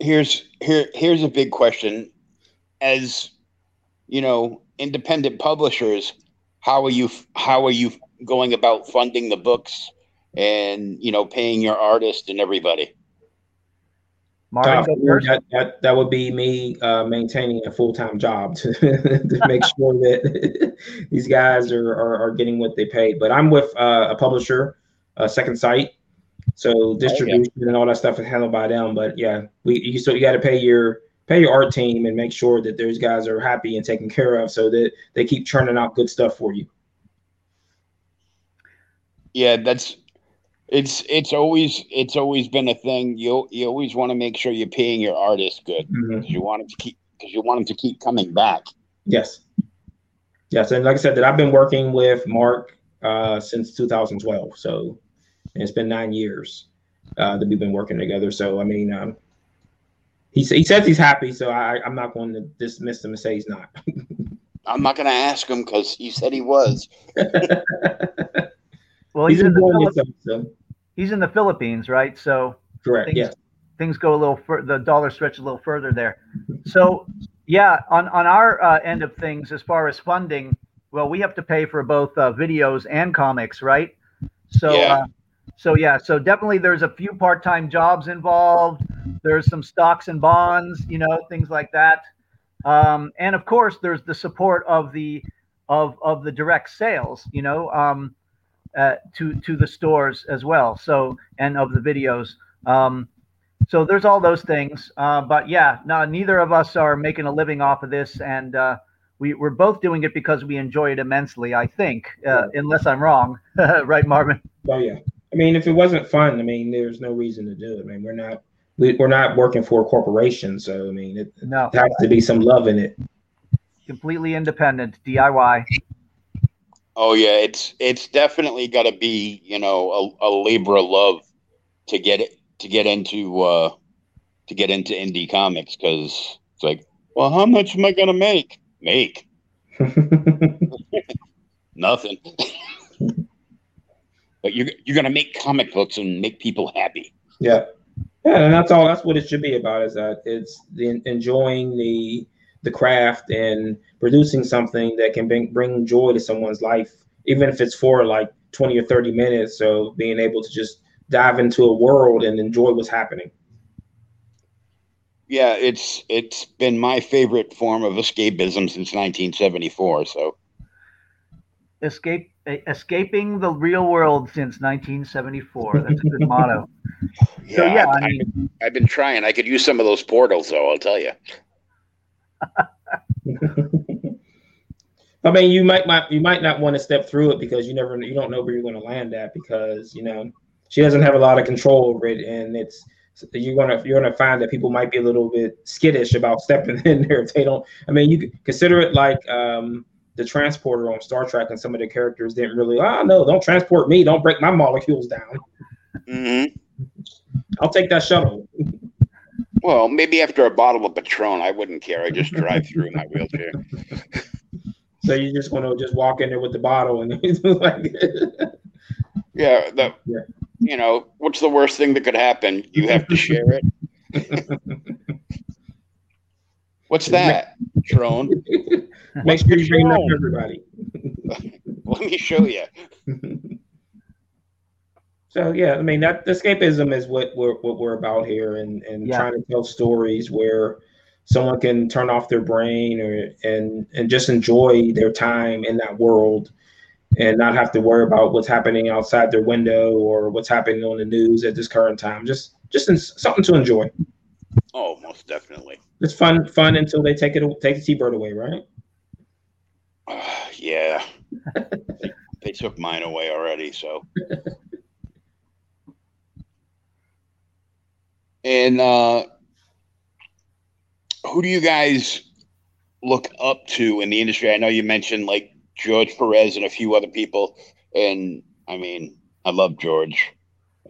here's here here's a big question. As you know, independent publishers how are you how are you going about funding the books and you know paying your artist and everybody? Marvin, uh, that, that, that would be me uh, maintaining a full-time job to, to make sure that these guys are, are, are, getting what they paid but i'm with uh, a publisher a second sight so distribution oh, yeah. and all that stuff is handled by them but yeah we you still you got to pay your pay your art team and make sure that those guys are happy and taken care of, so that they keep churning out good stuff for you. Yeah, that's it's it's always it's always been a thing. You you always want to make sure you're paying your artist good Mhm. you want them to keep because you want them to keep coming back. Yes. Yes, and like I said, that I've been working with Mark uh, since 2012, so it's been nine years uh, that we've been working together. So I mean, um, he he says he's happy, so I I'm not going to dismiss him and say he's not. I'm not going to ask him because he said he was. Well, he's he's, in the enjoying So he's in the Philippines, right? So correct. Things- Yes. things go a little fur- the dollar stretch a little further there. So yeah, on on our uh, end of things, as far as funding, well, we have to pay for both uh, videos and comics, right? So Yeah. So yeah, so definitely there's a few part time jobs involved. There's some stocks and bonds, you know, things like that. Um, and of course, there's the support of the of of the direct sales, you know, um, uh, to to the stores as well. So and of the videos. Um, so there's all those things. Uh, but yeah, no, neither of us are making a living off of this, and uh, we we're both doing it because we enjoy it immensely. I think, uh, unless I'm wrong, right, Marvin? Oh yeah. I mean, if it wasn't fun, I mean, there's no reason to do it. I mean, we're not we, we're not working for a corporation, so I mean, it, No, it has to be some love in it. completely independent DIY. Oh yeah, it's it's definitely got to be you know a, a labor of love to get it to get into uh to get into indie comics because it's like, well, how much am I gonna make? Make nothing. but you're you're gonna make comic books and make people happy. Yeah, yeah, and that's all. That's what it should be about. Is that it's the enjoying the the craft and producing something that can bring bring joy to someone's life, even if it's for like twenty or thirty minutes. So being able to just dive into a world and enjoy what's happening. Yeah, it's it's been my favorite form of escapism since 1974. So Escape, escaping the real world since 1974. That's a good motto. So yeah, I've, I mean, I've been trying. I could use some of those portals, though. I'll tell you. I mean, you might, might you might not want to step through it because you never you don't know where you're going to land at because you know she doesn't have a lot of control over it, and it's you're gonna you're gonna find that people might be a little bit skittish about stepping in there if they don't. I mean, you could consider it like um, the transporter on Star Trek, and some of the characters didn't really. Oh no, don't transport me! Don't break my molecules down. hmm I'll take that shuttle. Well, maybe after a bottle of Patron, I wouldn't care. I just drive through my wheelchair. So you're just gonna just walk in there with the bottle and like. Yeah, the Yeah. you know what's the worst thing that could happen? You have to share it. What's that, Patron? Make sure you bring enough for everybody. Let me show you. So yeah, I mean that escapism is what we're what we're about here, and and Yeah. trying to tell stories where someone can turn off their brain or and and just enjoy their time in that world, and not have to worry about what's happening outside their window or what's happening on the news at this current time. Just just in, something to enjoy. Oh, most definitely. It's fun fun until they take it take the T-bird away, right? Uh, yeah, they took mine away already. So, and uh, who do you guys look up to in the industry? I know you mentioned like George Perez and a few other people, and I mean, I love George.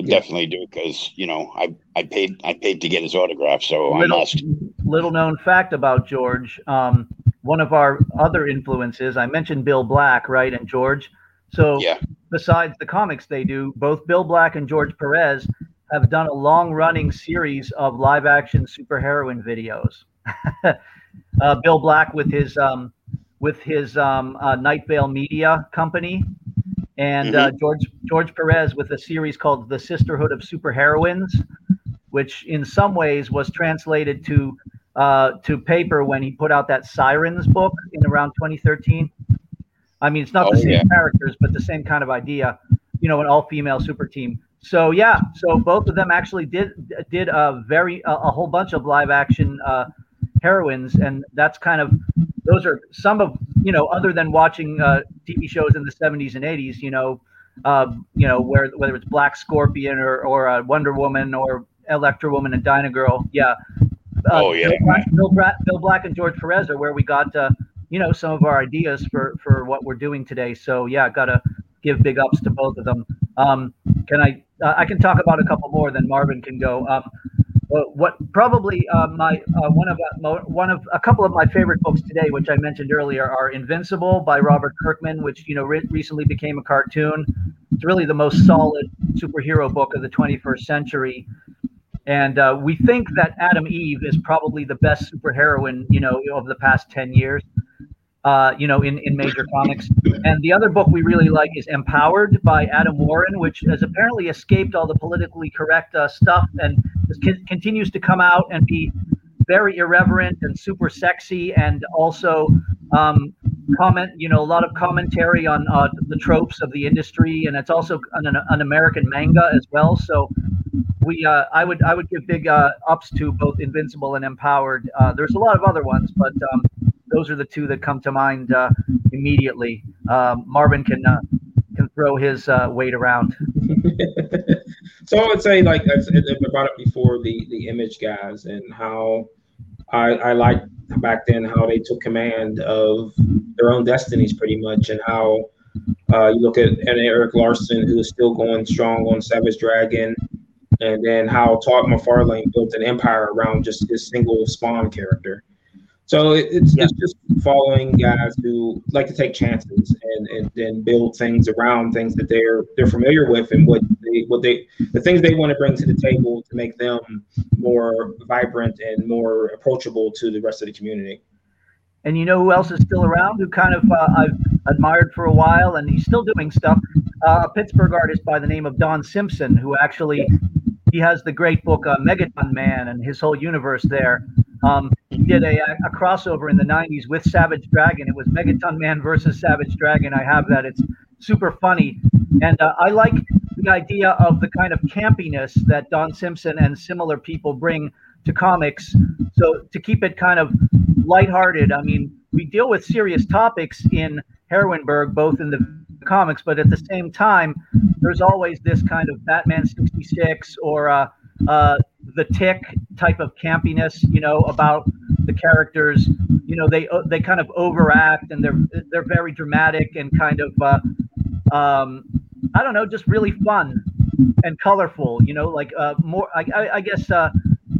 I Yeah. definitely do because you know I I paid I paid to get his autograph, so I Little- must. little known fact about George. Um, one of our other influences, I mentioned Bill Black, right, and George. So Yeah. besides the comics they do, both Bill Black and George Perez have done a long-running series of live-action superheroine videos. uh, Bill Black with his um, with his um, uh, Night Vale Media company, and uh, George George Perez with a series called The Sisterhood of Superheroines, which in some ways was translated to uh, to paper when he put out that Sirens book in around 2013. I mean, it's not Oh, the same yeah. characters, but the same kind of idea. You know, an all-female super team. So yeah, so both of them actually did did a very a, a whole bunch of live action uh, heroines, and that's kind of those are some of you know other than watching uh, TV shows in the 70s and 80s, you know, uh, you know where whether it's Black Scorpion or or uh, Wonder Woman or Electra Woman and Dyna Girl, yeah. Uh, Oh, yeah. Bill Black, Bill, Black and George Perez are where we got uh, you know some of our ideas for for what we're doing today. So yeah, gotta give big ups to both of them. Um, can I? Uh, I can talk about a couple more, then Marvin can go. Um, uh, what probably uh, my uh, one of uh, one of a couple of my favorite books today, which I mentioned earlier, are Invincible by Robert Kirkman, which you know re- recently became a cartoon. It's really the most solid superhero book of the 21st century. And uh, we think that Atom Eve is probably the best superheroine, you know, of the past 10 years, uh, you know, in, in major comics. And the other book we really like is Empowered by Adam Warren, which has apparently escaped all the politically correct stuff and continues to come out and be very irreverent and super sexy and also um, comment, you know, a lot of commentary on uh, the tropes of the industry. And it's also an, an American manga as well. So we uh, I would I would give big uh, ups to both Invincible and Empowered. Uh, there's a lot of other ones, but um, those are the two that come to mind uh, immediately. Um, Marvin can uh, can throw his uh, weight around. so I would say, like I brought up before, the the image guys and how I, I liked back then how they took command of their own destinies, pretty much, and how uh, you look at, at Erik Larsen, who is still going strong on Savage Dragon, and then how Todd McFarlane built an empire around just his single Spawn character. So it, it's, it's just following guys who like to take chances and, and then build things around things that they're they're familiar with and what they what they the things they want to bring to the table to make them more vibrant and more approachable to the rest of the community. And you know who else is still around? Who kind of uh, I've admired for a while, and he's still doing stuff. Uh, a Pittsburgh artist by the name of Don Simpson, who actually he has the great book uh, Megaton Man and his whole universe there. Um, he did a, a crossover in the 90s with Savage Dragon. It was Megaton Man versus Savage Dragon. I have that. It's super funny. And uh, I like the idea of the kind of campiness that Don Simpson and similar people bring to comics. So to keep it kind of lighthearted, I mean, we deal with serious topics in Heroineburgh, both in the comics, but at the same time, there's always this kind of Batman 66 or uh, uh, the Tick type of campiness, you know, about the characters. You know, they they kind of overact and they're they're very dramatic and kind of uh, um, I don't know, just really fun and colorful. You know, like uh, more. I, I, I guess uh,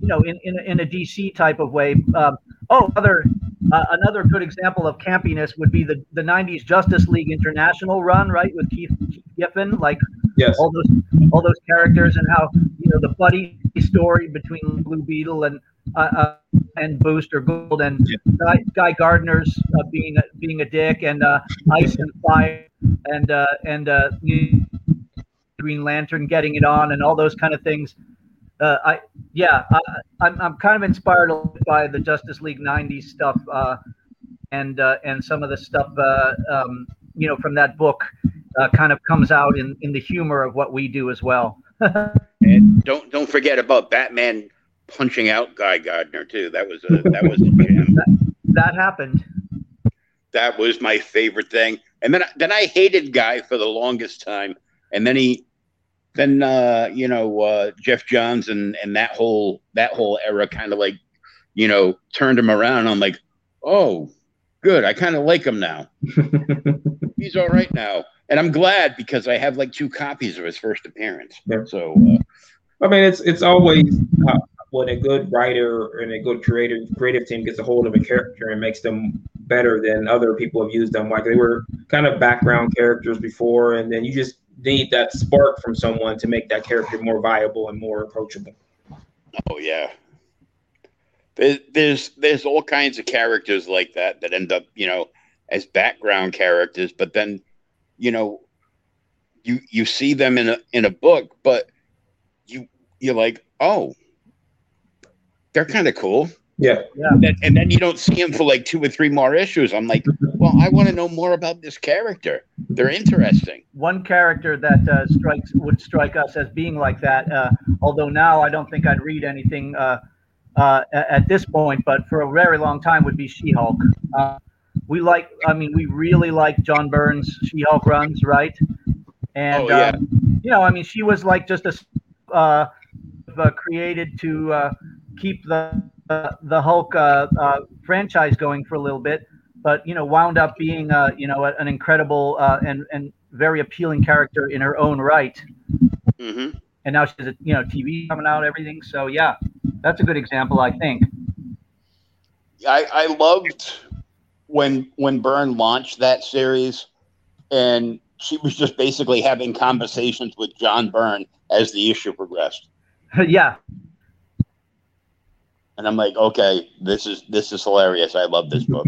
you know, in in a, in a DC type of way. Um, oh, other uh, another good example of campiness would be the the '90s Justice League International run, right, with Keith, Keith Giffen, like Yes. all those all those characters and how you know the buddy story between Blue Beetle and uh, uh, and Booster Gold and Guy, Guy Gardner's uh, being a, being a dick and uh, Ice and Fire and uh, and uh, Green Lantern getting it on and all those kind of things. Uh, I yeah, I, I'm I'm kind of inspired by the Justice League '90s stuff uh, and uh, and some of the stuff uh, um, you know from that book uh, kind of comes out in in the humor of what we do as well. And don't don't forget about Batman punching out Guy Gardner too. That was a that was a jam. that happened. that was my favorite thing. And then then I hated Guy for the longest time. And then he then uh, you know, uh, Geoff Johns and and that whole that whole era kind of like, you know, turned him around. I'm like, "Oh, good. I kind of like him now. He's all right now." And I'm glad because I have like two copies of his first appearance. Yeah. So, uh, I mean, it's it's always uh, when a good writer and a good creative creative team gets a hold of a character and makes them better than other people have used them. Like they were kind of background characters before, and then you just need that spark from someone to make that character more viable and more approachable. Oh yeah. There's there's there's all kinds of characters like that that end up, you know, as background characters, but then, you know, you you see them in a in a book, but you you're like, oh, they're kind of cool. Yeah, And then, and then you don't see them for like two or three more issues. I'm like, well, I want to know more about this character. They're interesting. One character that uh, strikes would strike us as being like that. Uh, although now I don't think I'd read anything uh, uh, at this point, but for a very long time would be She-Hulk. Uh, we like, I mean, we really like John Byrne's She-Hulk runs, right? And Oh, yeah. um, you know, I mean, she was like just a uh, uh, created to uh, keep the the Hulk uh, uh, franchise going for a little bit, but you know, wound up being uh, you know an incredible uh, and and very appealing character in her own right. hmm And now she's a you know TV coming out, everything. So yeah, that's a good example, I think. I, I loved when when Byrne launched that series, and she was just basically having conversations with John Byrne as the issue progressed. yeah, And I'm like, okay, this is this is hilarious. I love this book.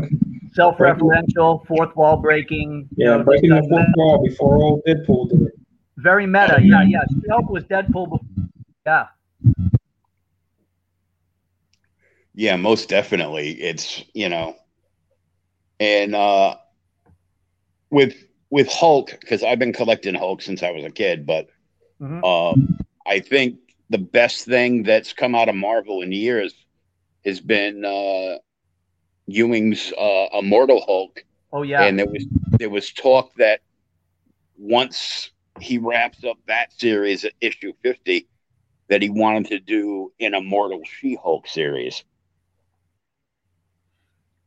self-referential, fourth wall breaking. you Yeah, know, breaking the just, fourth wall before old Deadpool did it. very meta. Yeah, yeah. She-Hulk was Deadpool. Before. Yeah. Yeah, most definitely. It's you know, and uh, with with Hulk because I've been collecting Hulk since I was a kid, but Mhm. um, I think the best thing that's come out of Marvel in years has been uh, Ewing's uh, Immortal Hulk, Oh yeah. and there was there was talk that once he wraps up that series at issue fifty, that he wanted to do an Immortal She-Hulk series.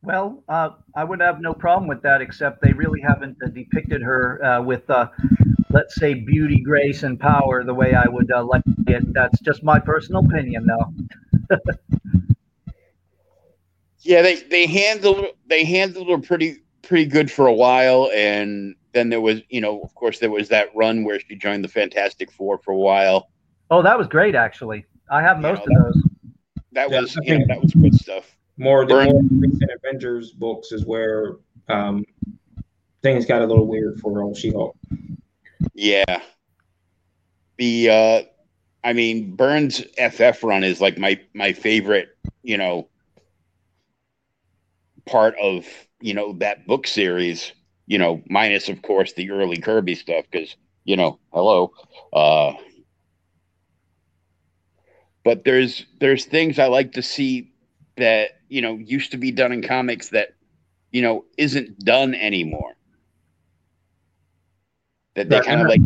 Well, uh, I would have no problem with that, except they really haven't uh, depicted her uh, with, uh, let's say, beauty, grace, and power the way I would uh, like it. That's just my personal opinion, though. Yeah, they they handled they handled her pretty pretty good for a while, and then there was you know of course there was that run where she joined the Fantastic Four for a while. Oh, that was great, actually. I have You most know, of those. That was I you know that was good stuff. More the more recent Avengers books is where um, things got a little weird for old She-Hulk. Yeah, the uh, I mean Byrne's FF run is like my my favorite you know part of you know that book series. You know, minus of course the early Kirby stuff because you know hello. Uh, but there's there's things I like to see that you know used to be done in comics that you know isn't done anymore. That they kind of like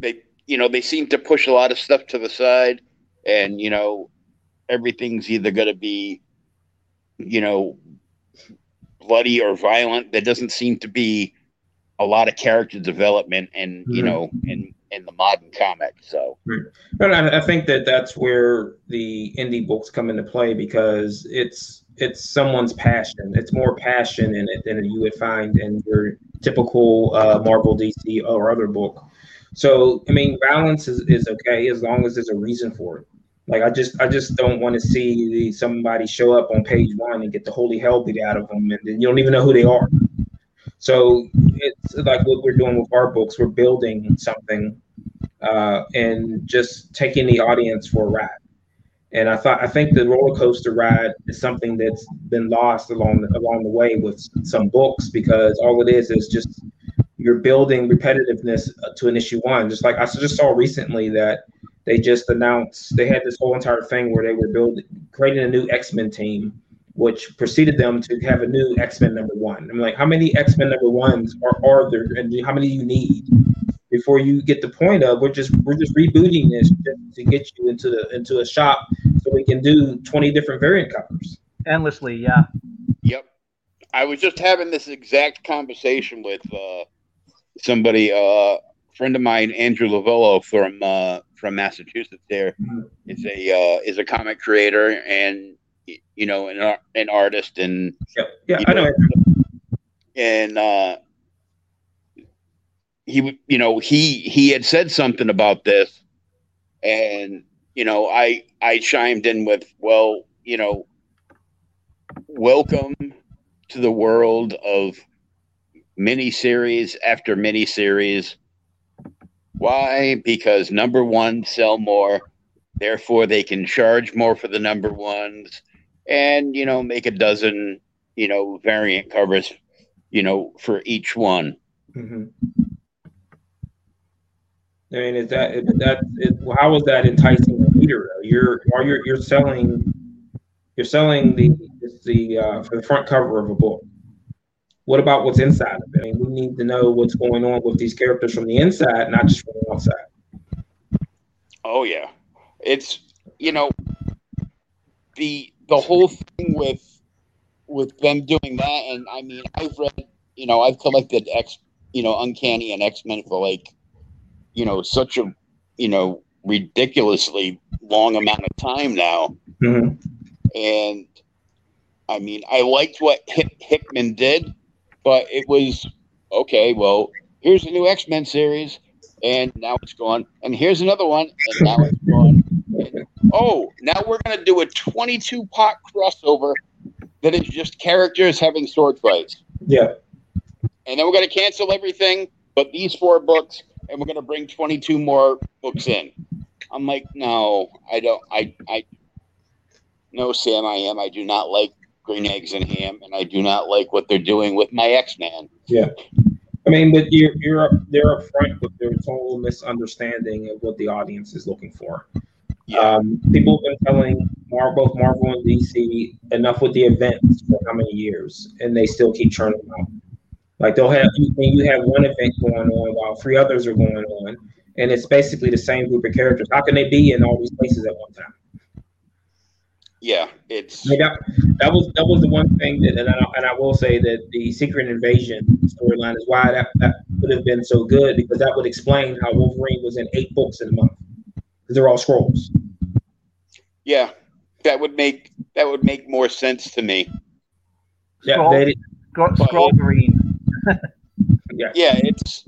they you know they seem to push a lot of stuff to the side, and you know everything's either going to be you know bloody or violent. There doesn't seem to be a lot of character development, and you Mhm. know in in the modern comic. So But I, I think that that's where the indie books come into play because it's it's someone's passion. It's more passion in it than you would find in your typical uh, Marvel, DC, or other book. So I mean, balance is, is okay as long as there's a reason for it. Like I just I just don't want to see the, somebody show up on page one and get the holy hell beat out of them, and then you don't even know who they are. So it's like what we're doing with our books. We're building something uh, and just taking the audience for a ride. And I thought I think the roller coaster ride is something that's been lost along the, along the way with some books because all it is is just you're building repetitiveness to an issue one. Just like I just saw recently that they just announced they had this whole entire thing where they were building creating a new X Men team, which preceded them to have a new X Men number one. I'm like, how many X Men number ones are, are there, and how many do you need? Before you get the point of we're just we're just rebooting this to get you into the into a shop so we can do 20 different variant covers. Endlessly, yeah. Yep. I was just having this exact conversation with uh, somebody, uh, a friend of mine, Andrew Lavillo from uh, from Massachusetts. There Mhm. is a uh, is a comic creator and you know an an artist and Yep. Yeah, You I know. and uh, he you know he he had said something about this and you know I I chimed in with well you know welcome to the world of mini series after mini series Why? Because number one sell more, therefore they can charge more for the number ones, and you know make a dozen you know variant covers, you know for each one. Mhm. I mean, is that is that is, how is that enticing the reader? You're are you you're selling You're selling the the uh, the front cover of a book. What about what's inside of it? I mean, we need to know what's going on with these characters from the inside, not just from the outside. Oh yeah, it's you know the the whole thing with with them doing that, and I mean, I've read, you know, I've collected X, you know, Uncanny and X Men for like, you know, such a, you know, ridiculously long amount of time now, Mhm. and I mean, I liked what Hick- Hickman did, but it was okay. Well, here's a new X Men series, and now it's gone, and here's another one, and now it's gone. And, oh, now we're gonna do a 22 pot crossover that is just characters having sword fights, Yeah, and then we're gonna cancel everything but these four books, and we're gonna bring 22 more books in. I'm like, no, I don't. I I no, Sam, I am. I do not like green eggs and ham, and I do not like what they're doing with my X Man. Yeah. I mean, but you're you're up, they're upfront with their total misunderstanding of what the audience is looking for. Yeah, Um, people have been telling Mar- both Marvel and DC enough with the events for how many years, and they still keep churning them out. Like they'll have you, you have one event going on while three others are going on, and it's basically the same group of characters. How can they be in all these places at one time? yeah, it's I mean, that, that was that was the one thing that, and I, and I will say that the Secret Invasion storyline is why that, that would have been so good because that would explain how Wolverine was in eight books in a month because they're all Skrulls. yeah. That would make that would make more sense to me. Yeah, Skrull, they scroll, scroll green. Yeah. yeah, it's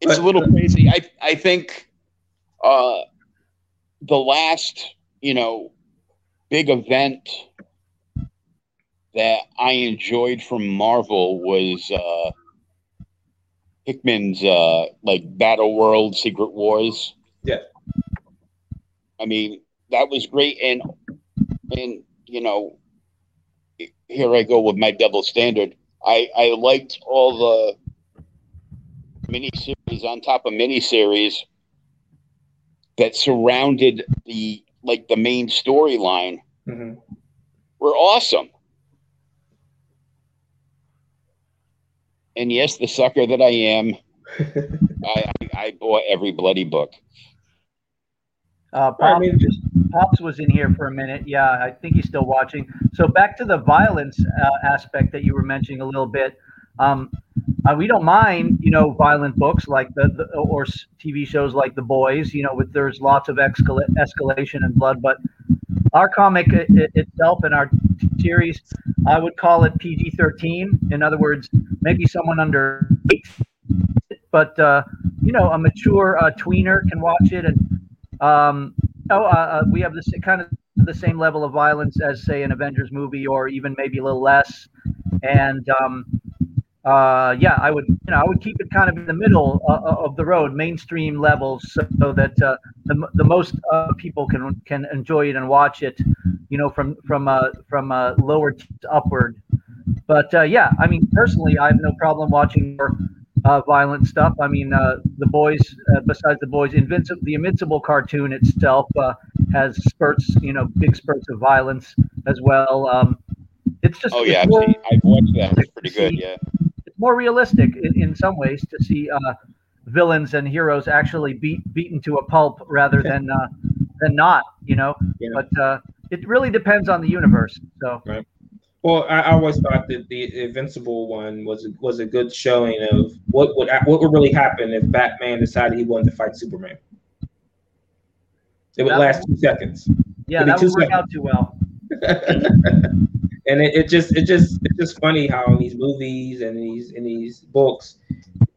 it's But- a little crazy. I I think uh the last, you know, big event that I enjoyed from Marvel was uh Hickman's uh like Battle World Secret Wars. Yeah. I mean, that was great and and you know here I go with my double standard. I I liked all the miniseries on top of miniseries that surrounded the like the main storyline Mhm. were awesome. And yes, the sucker that I am, I, I, I bought every bloody book. Uh, I Pops, mean- Pops was in here for a minute. Yeah, I think he's still watching. So back to the violence uh, aspect that you were mentioning a little bit. Um, uh, we don't mind, you know, violent books like the, the or TV shows like The Boys. You know, with there's lots of escala- escalation and blood, but our comic i- i- itself and our series, I would call it PG-13. In other words, maybe someone under eight, but uh, you know, a mature uh, tweener can watch it and um, no, uh, uh, we have this kind of the same level of violence as, say, an Avengers movie, or even maybe a little less. And um, uh, yeah, I would, you know, I would keep it kind of in the middle uh, of the road, mainstream levels, so that uh, the, the most uh, people can can enjoy it and watch it, you know, from from uh, from uh, lower upward. But uh, yeah, I mean, personally, I have no problem watching more uh, violent stuff. I mean, uh, the boys, uh, besides the boys, Invincible, the Invincible cartoon itself uh, has spurts, you know, big spurts of violence as well. Um, it's just, Oh yeah, I've, more, seen, I've watched that. It's pretty good. See, Yeah. it's more realistic in, in some ways to see uh, villains and heroes actually beat beaten to a pulp rather than uh, than not, you know. Yeah. But uh, it really depends on the universe. So Well, I, I always thought that the Invincible one was was a good showing of what would what would really happen if Batman decided he wanted to fight Superman. It would That- last two seconds, yeah, that would work seconds. out too well. and it, it just it just it's just funny how in these movies and these in these books,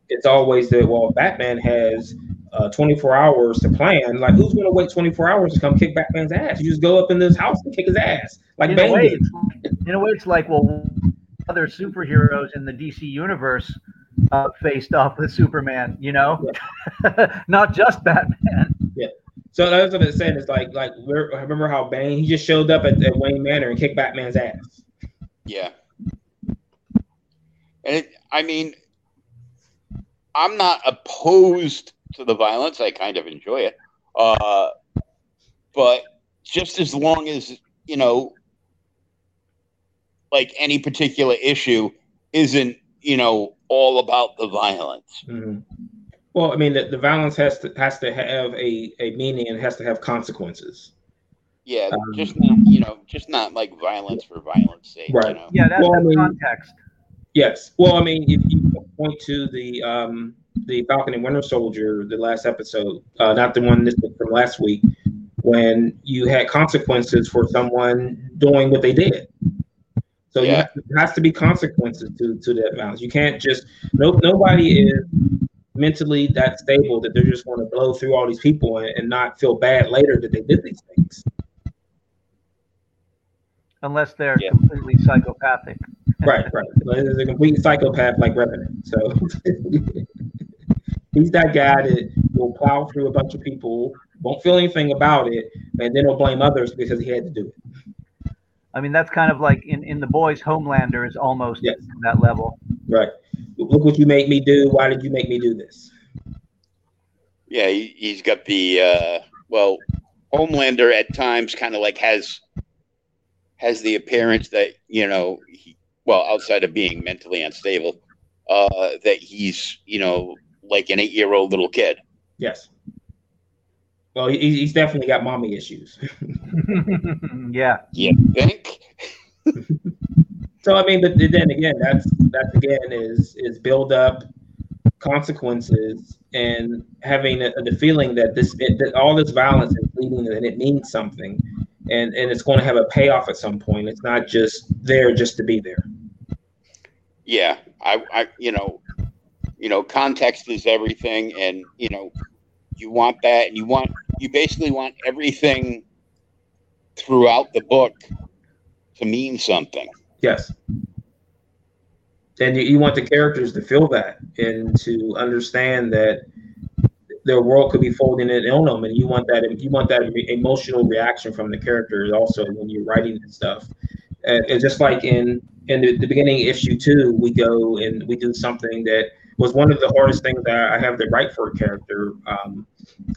it's always that well Batman has uh, 24 hours to plan. Like who's going to wait 24 hours to come kick Batman's ass? You just go up in this house and kick his ass, like in a way, it's, in a way, it's like well, other superheroes in the DC universe uh, faced off with Superman. You know, not just Batman. Yeah. So that's what it's saying. It's like like remember how Bane he just showed up at, at Wayne Manor and kicked Batman's ass. Yeah. And it, I mean, I'm not opposed to the violence. I kind of enjoy it. Uh, but just as long as you know, like any particular issue isn't, you know, all about the violence. Mhm. Well, I mean, the, the violence has to has to have a, a meaning and has to have consequences. Yeah, Um, just not, you know, just not like violence for violence sake. You Right. know? Yeah, that's Well, I mean- context. Yes. Well, I mean, if you point to the um, the Falcon and Winter Soldier, the last episode, uh, not the one this from last week, when you had consequences for someone doing what they did. So you Yeah. have to, there has to be consequences to, to that violence. You can't just no nobody is mentally that stable that they're just going to blow through all these people and, and not feel bad later that they did these things. unless they're Yeah. completely psychopathic. Right, right. There's a complete psychopath like Revenant. So he's that guy that will plow through a bunch of people, won't feel anything about it, and then he'll blame others because he had to do it. I mean, that's kind of like in, in the boys, Homelander is almost Yes. that level. Right. Look what you make me do. Why did you make me do this? Yeah, he, he's got the uh, well, Homelander at times kind of like has has the appearance that you know, he, well, outside of being mentally unstable, uh, that he's you know like an eight year old little kid. Yes. Well, he, he's definitely got mommy issues. yeah. You think? So I mean, but then again, that's that's again is is build up consequences and having a, the feeling that this that all this violence is leading and it means something, and and it's going to have a payoff at some point. It's not just there just to be there. Yeah, I, I, you know, you know, context is everything, and you know, you want that, and you want, you basically want everything throughout the book to mean something. Yes. And you, you want the characters to feel that and to understand that their world could be folding in on them, and you want that you want that emotional reaction from the characters also when you're writing this stuff. And, it's just like in in the, the beginning issue two, we go and we do something that was one of the hardest things that I have to write for a character, um,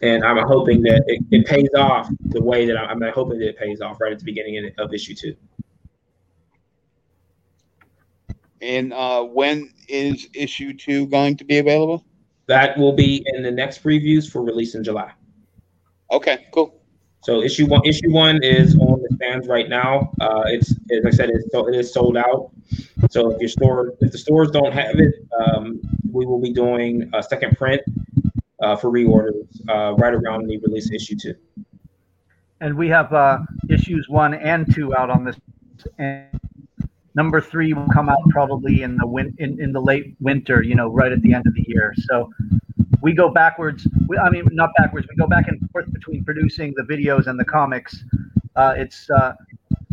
and I'm hoping that it, it pays off the way that I'm, I'm hoping that it pays off right at the beginning of issue two. And uh, when is issue two going to be available? That will be in the next previews for release in July. Okay, cool. So issue one, issue one is on the stands right now. Uh, it's as I said, it's so it is sold out. So if your store, if the stores don't have it, um, we will be doing a second print uh, for reorders uh, right around the release issue two. And we have uh, issues one and two out on this. And number three will come out probably in the win- in, in the late winter, you know, right at the end of the year. So we go backwards. We, I mean, not backwards. We go back and forth between producing the videos and the comics. Uh, it's uh,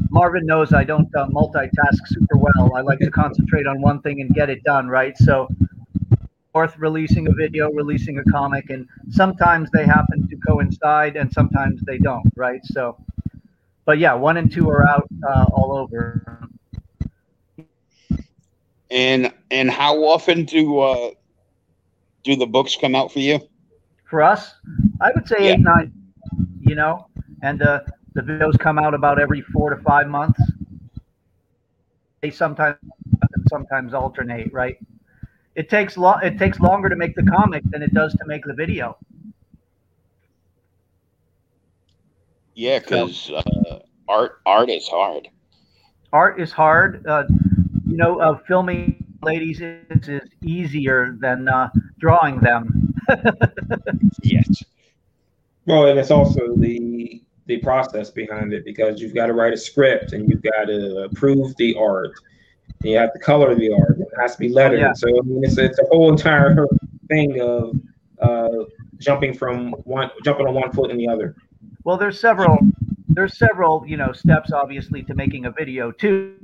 Marvin knows I don't uh, multitask super well. I like to concentrate on one thing and get it done, right? So, forth releasing a video, releasing a comic, and sometimes they happen to coincide and sometimes they don't, right? So, but yeah, one and two are out uh, all over. And and how often do uh, do the books come out for you? For us, I would say Yeah. eight, nine, you know, and uh, the videos come out about every four to five months. They sometimes sometimes alternate, right? It takes long. It takes longer to make the comic than it does to make the video. Yeah, because uh, art art is hard. Art is hard. Uh, you know, uh, filming ladies is, is easier than uh, drawing them. Yes. Well, and it's also the the process behind it because you've got to write a script and you've got to approve the art. And you have to color the art. Has to be lettered. Yeah. So I mean, it's it's a whole entire thing of uh, jumping from one jumping on one foot and the other. Well, there's several there's several you know steps obviously to making a video too.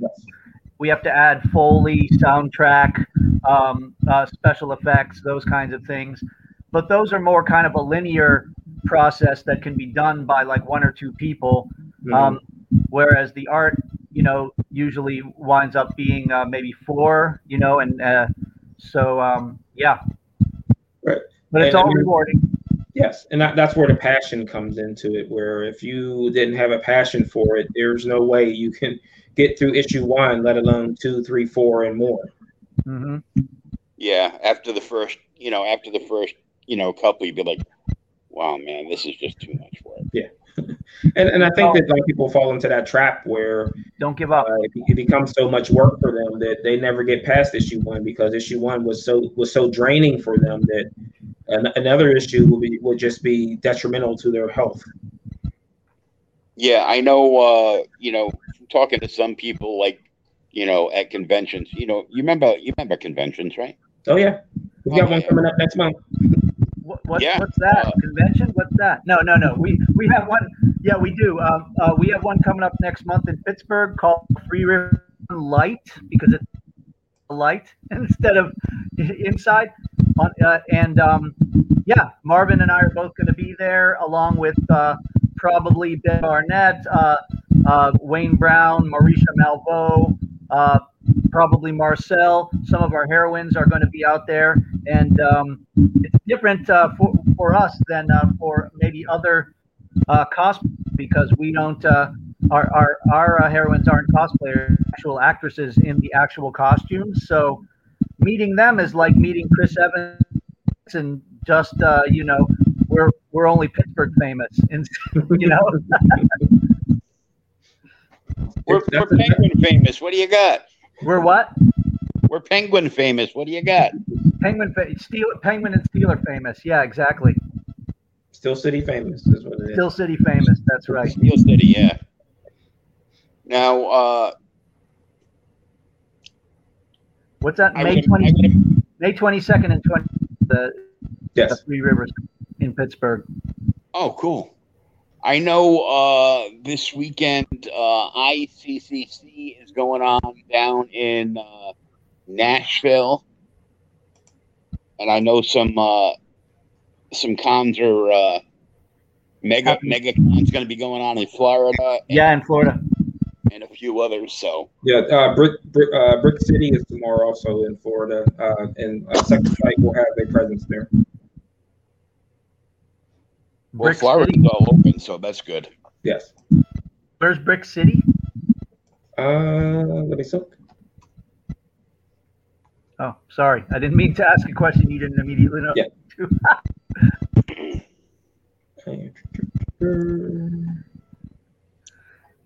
We have to add foley, soundtrack, um, uh, special effects, those kinds of things. But those are more kind of a linear process that can be done by like one or two people. Um, whereas the art, you know, usually winds up being uh, maybe four, you know, and uh, so um, yeah. Right. But it's And I all mean- rewarding. Yes, and that, that's where the passion comes into it. Where if you didn't have a passion for it, there's no way you can get through issue one, let alone two, three, four, and more. Mm-hmm. Yeah, after the first, you know, after the first, you know, couple, you'd be like, "Wow, man, this is just too much work." And and I think that like people fall into that trap where Don't give up. uh, it, it becomes so much work for them that they never get past issue one because issue one was so was so draining for them that an, another issue will be would just be detrimental to their health. Yeah, I know. Uh, you know, talking to some people, like, you know, at conventions. You know, you remember you remember conventions, right? Oh yeah, we got Oh, one yeah. coming up next month. What, what, Yeah, what's that? uh, Convention? What's that? No, no, no. We we have one. Yeah, we do. Um, uh, we have one coming up next month in Pittsburgh called Free River Light because it's light instead of inside. On, uh, and um, yeah, Marvin and I are both going to be there, along with uh, probably Ben Barnett, uh, uh, Wayne Brown, Marisha Malvo, uh, probably Marcel. Some of our heroines are going to be out there, and um, it's different uh, for for us than uh, for maybe other uh, cosplay because we don't. Uh, our our our uh, heroines aren't cosplayers, actual actresses in the actual costumes. So meeting them is like meeting Chris Evans and just uh, you know we're we're only Pittsburgh famous, and you know We're, we're penguin famous. What do you got? We're what We're penguin famous. What do you got? Penguin fa- Steel Penguin and Steeler famous. Yeah, exactly. Still city famous is what it is. Still City famous. That's right. Steel City, yeah. Now, uh, What's that? I May would, twenty would, May twenty second and twenty the, the Yes. Three Rivers in Pittsburgh. oh, cool. I know uh, this weekend uh, ICCC is going on down in uh, Nashville, and I know some uh, some cons are uh, mega mega cons going to be going on in Florida. and- Yeah, in Florida. and a few others. So Yeah, uh, Brick, Brick, uh, Brick City is tomorrow, also in Florida, uh, and uh, Second Sight will have a presence there. Well, Brick Florida's City. all open, so that's good. Yes. Where's Brick City? Uh, let me look. Oh, sorry. I didn't mean to ask a question you didn't immediately know. Yeah.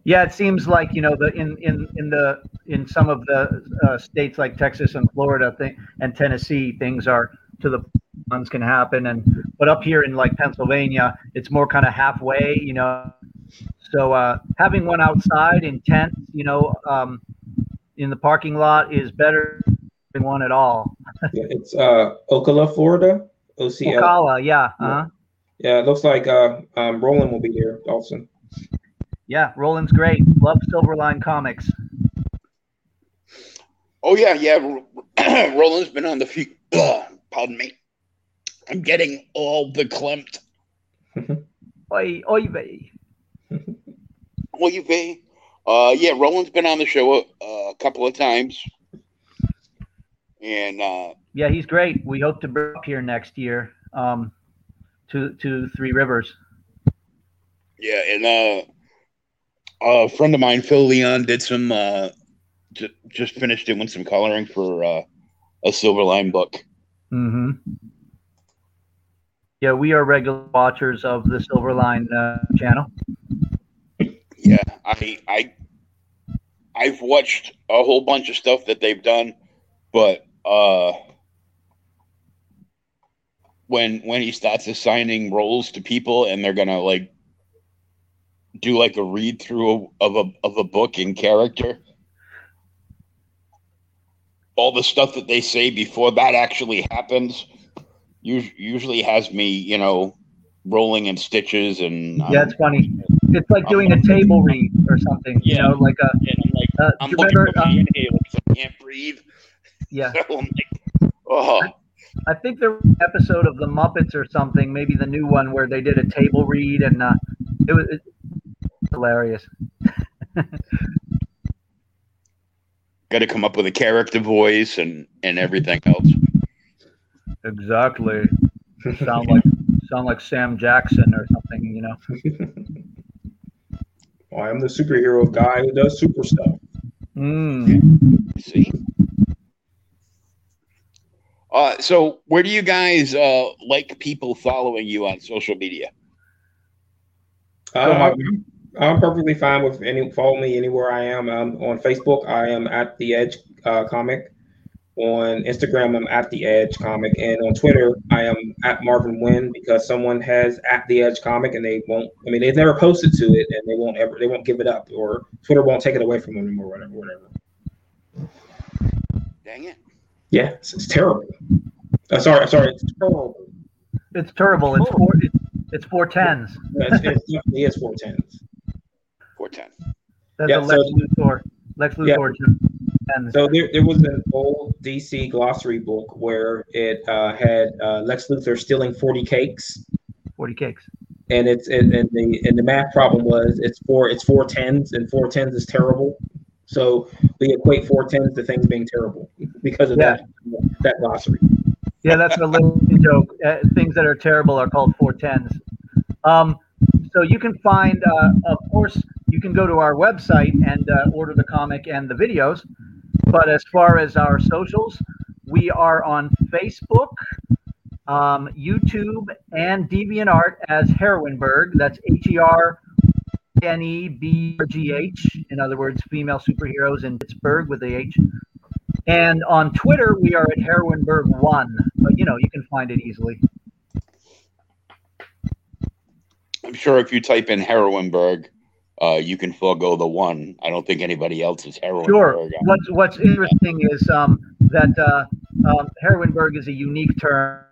Yeah, it seems like you know the in in in the in some of the uh, states like Texas and Florida thing, and Tennessee, things are to the ones can happen, and but up here in like Pennsylvania, it's more kind of halfway, you know. So uh, having one outside in tent, you know, um, in the parking lot is better than one at all. Yeah, it's uh, Ocala, Florida. OCL. Ocala, yeah, uh-huh. Yeah, it looks like uh, um, Roland will be here also. yeah. Roland's great. Love Silverline comics. Oh yeah, yeah. Roland's been on the few. pardon me. I'm getting all the Klimt. Oi, oi, vey. You pay? Uh, yeah, Roland's been on the show a, a couple of times, and uh, Yeah, he's great. We hope to bring up here next year um, to to Three Rivers. yeah, and uh, a friend of mine, Phil Leon, did some. Uh, j- just finished doing some coloring for uh, a Silverline book. hmm Yeah, we are regular watchers of the Silverline uh, channel. Yeah, I I I've watched a whole bunch of stuff that they've done, but uh when when he starts assigning roles to people and they're gonna like do like a read through of a of a book in character, all the stuff that they say before that actually happens usually has me, you know, rolling in stitches and Yeah, it's funny. It's like doing a table read or something. You know, like a and I'm like uh, I'm looking remember? for my Um, inhaler because I can't breathe. yeah, So I'm like, oh, I think there was an episode of the Muppets or something, maybe the new one where they did a table read, and uh, it was it, hilarious. got to come up with a character voice and and everything else. Exactly. Sound like Sound like Sam Jackson or something, you know. well, I'm the superhero guy who does super stuff. Mm. See. Uh, so where do you guys uh, like people following you on social media? Um, I'm, I'm perfectly fine with any follow me anywhere I am. Um, on Facebook, I am at the Edge uh, Comic. On Instagram, I'm at the Edge Comic, and on Twitter, I am at Marvin Wynn because someone has at the Edge Comic, and they won't. I mean, they've never posted to it, and they won't ever. They won't give it up, or Twitter won't take it away from them or whatever. Whatever. Dang it! Yeah, it's, it's terrible. Uh, sorry, sorry, it's terrible. It's terrible. It's four. It's, it's four tens. Yeah, it's, it definitely is four tens. Four ten. That's Yeah, a Lex so- Luthor. Lex Luthor. And So there, there was an old DC glossary book where it uh, had uh, Lex Luthor stealing 40 cakes, forty cakes. and it's and, and the and the math problem was it's four it's four tens, and four tens is terrible. So we equate four tens to things being terrible because of Yeah. that that glossary. Yeah, that's a little joke. Uh, things that are terrible are called four tens. Um, so you can find, uh, of course, you can go to our website and uh, order the comic and the videos. But as far as our socials, we are on Facebook, um, YouTube, and DeviantArt as Heroineburgh. That's H E R N E B G H. In other words, female superheroes in Pittsburgh with the H. And on Twitter, we are at Heroineburgh1. But, you know, you can find it easily. I'm sure if you type in Heroineburgh, uh, you can forego the one. I don't think anybody else is Heroineburgh. Sure. What's what's interesting is um, that uh, um, Heroineburgh is a unique term.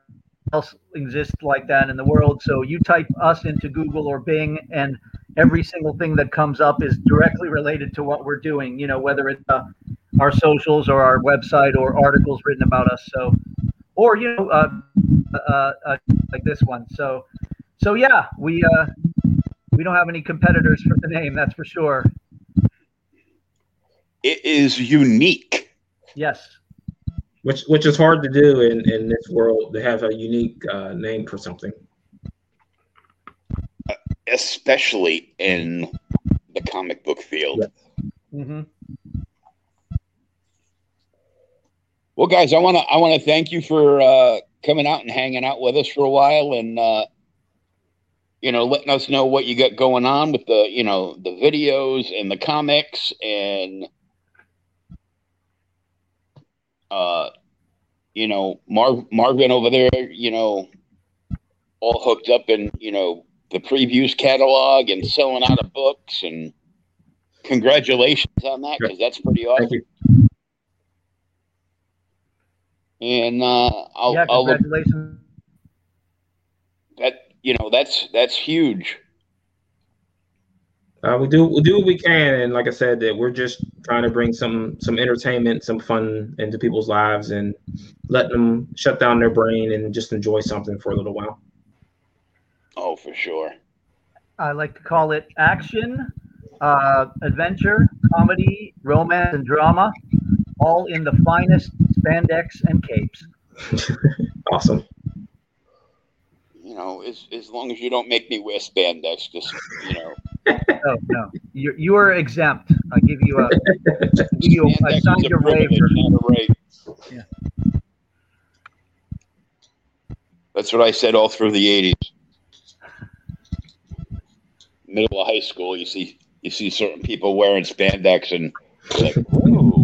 Else exists like that in the world. So you type us into Google or Bing, and every single thing that comes up is directly related to what we're doing. You know, whether it's uh, our socials or our website or articles written about us. So, or you know, uh, uh, uh, like this one. So, so yeah, we uh, we don't have any competitors for the name. That's for sure. It is unique. Yes. Which which is hard to do in, in this world to have a unique uh, name for something. especially in the comic book field. Mm-hmm. Well, guys, I want to I want to thank you for uh, coming out and hanging out with us for a while, and uh, you know, letting us know what you got going on with the you know the videos and the comics and uh, you know Mar- Marvin over there, you know, all hooked up in you know the previews catalog and selling out of books and congratulations on that because that's pretty awesome. Thank you. And uh, I'll, yeah, I'll look congratulations. That you know that's that's huge. Uh, we do we do what we can, and like I said, that we're just trying to bring some some entertainment, some fun into people's lives, and let them shut down their brain and just enjoy something for a little while. Oh, for sure. I like to call it action, uh, adventure, comedy, romance, and drama, all in the finest spandex and capes. Awesome. You know, as as long as you don't make me wear spandex, just you know, No, no, you you are exempt. I give you a give you a, spandex signed a waiver. a. Yeah. That's what I said all through the '80s. Middle of high school, you see you see certain people wearing spandex and like, ooh,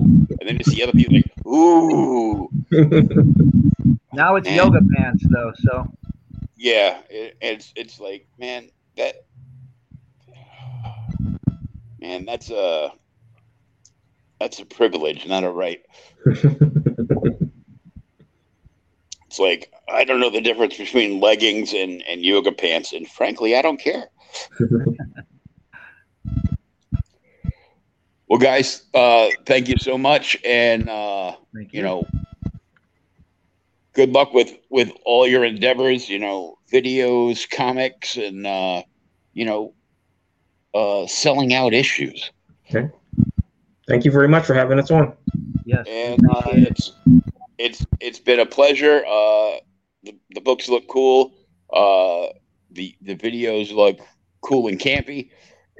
and then you see other people like, ooh, Now it's Man. yoga pants though, so yeah. It, it's it's like, man, that man, that's a that's a privilege, not a right. It's like I don't know the difference between leggings and, and yoga pants, and frankly, I don't care. well, guys, uh, thank you so much, and uh, thank you know, good luck with with all your endeavors. You know, videos, comics, and uh, you know, uh, selling out issues. Okay. Thank you very much for having us on. yes, and uh, it. it's it's it's been a pleasure. Uh, the, the books look cool. Uh, the the videos look cool and campy,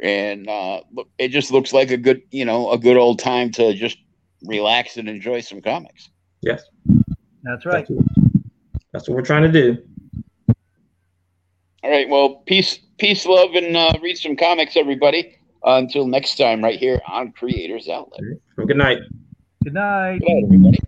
and uh, look, it just looks like a good you know a good old time to just relax and enjoy some comics. Yes, That's right. That's what, that's what we're trying to do. All right. Well, peace, peace, love, and uh, read some comics, everybody. Uh, until next time, right here on Creators Outlet. Have a good night. Good night. Good night, everybody.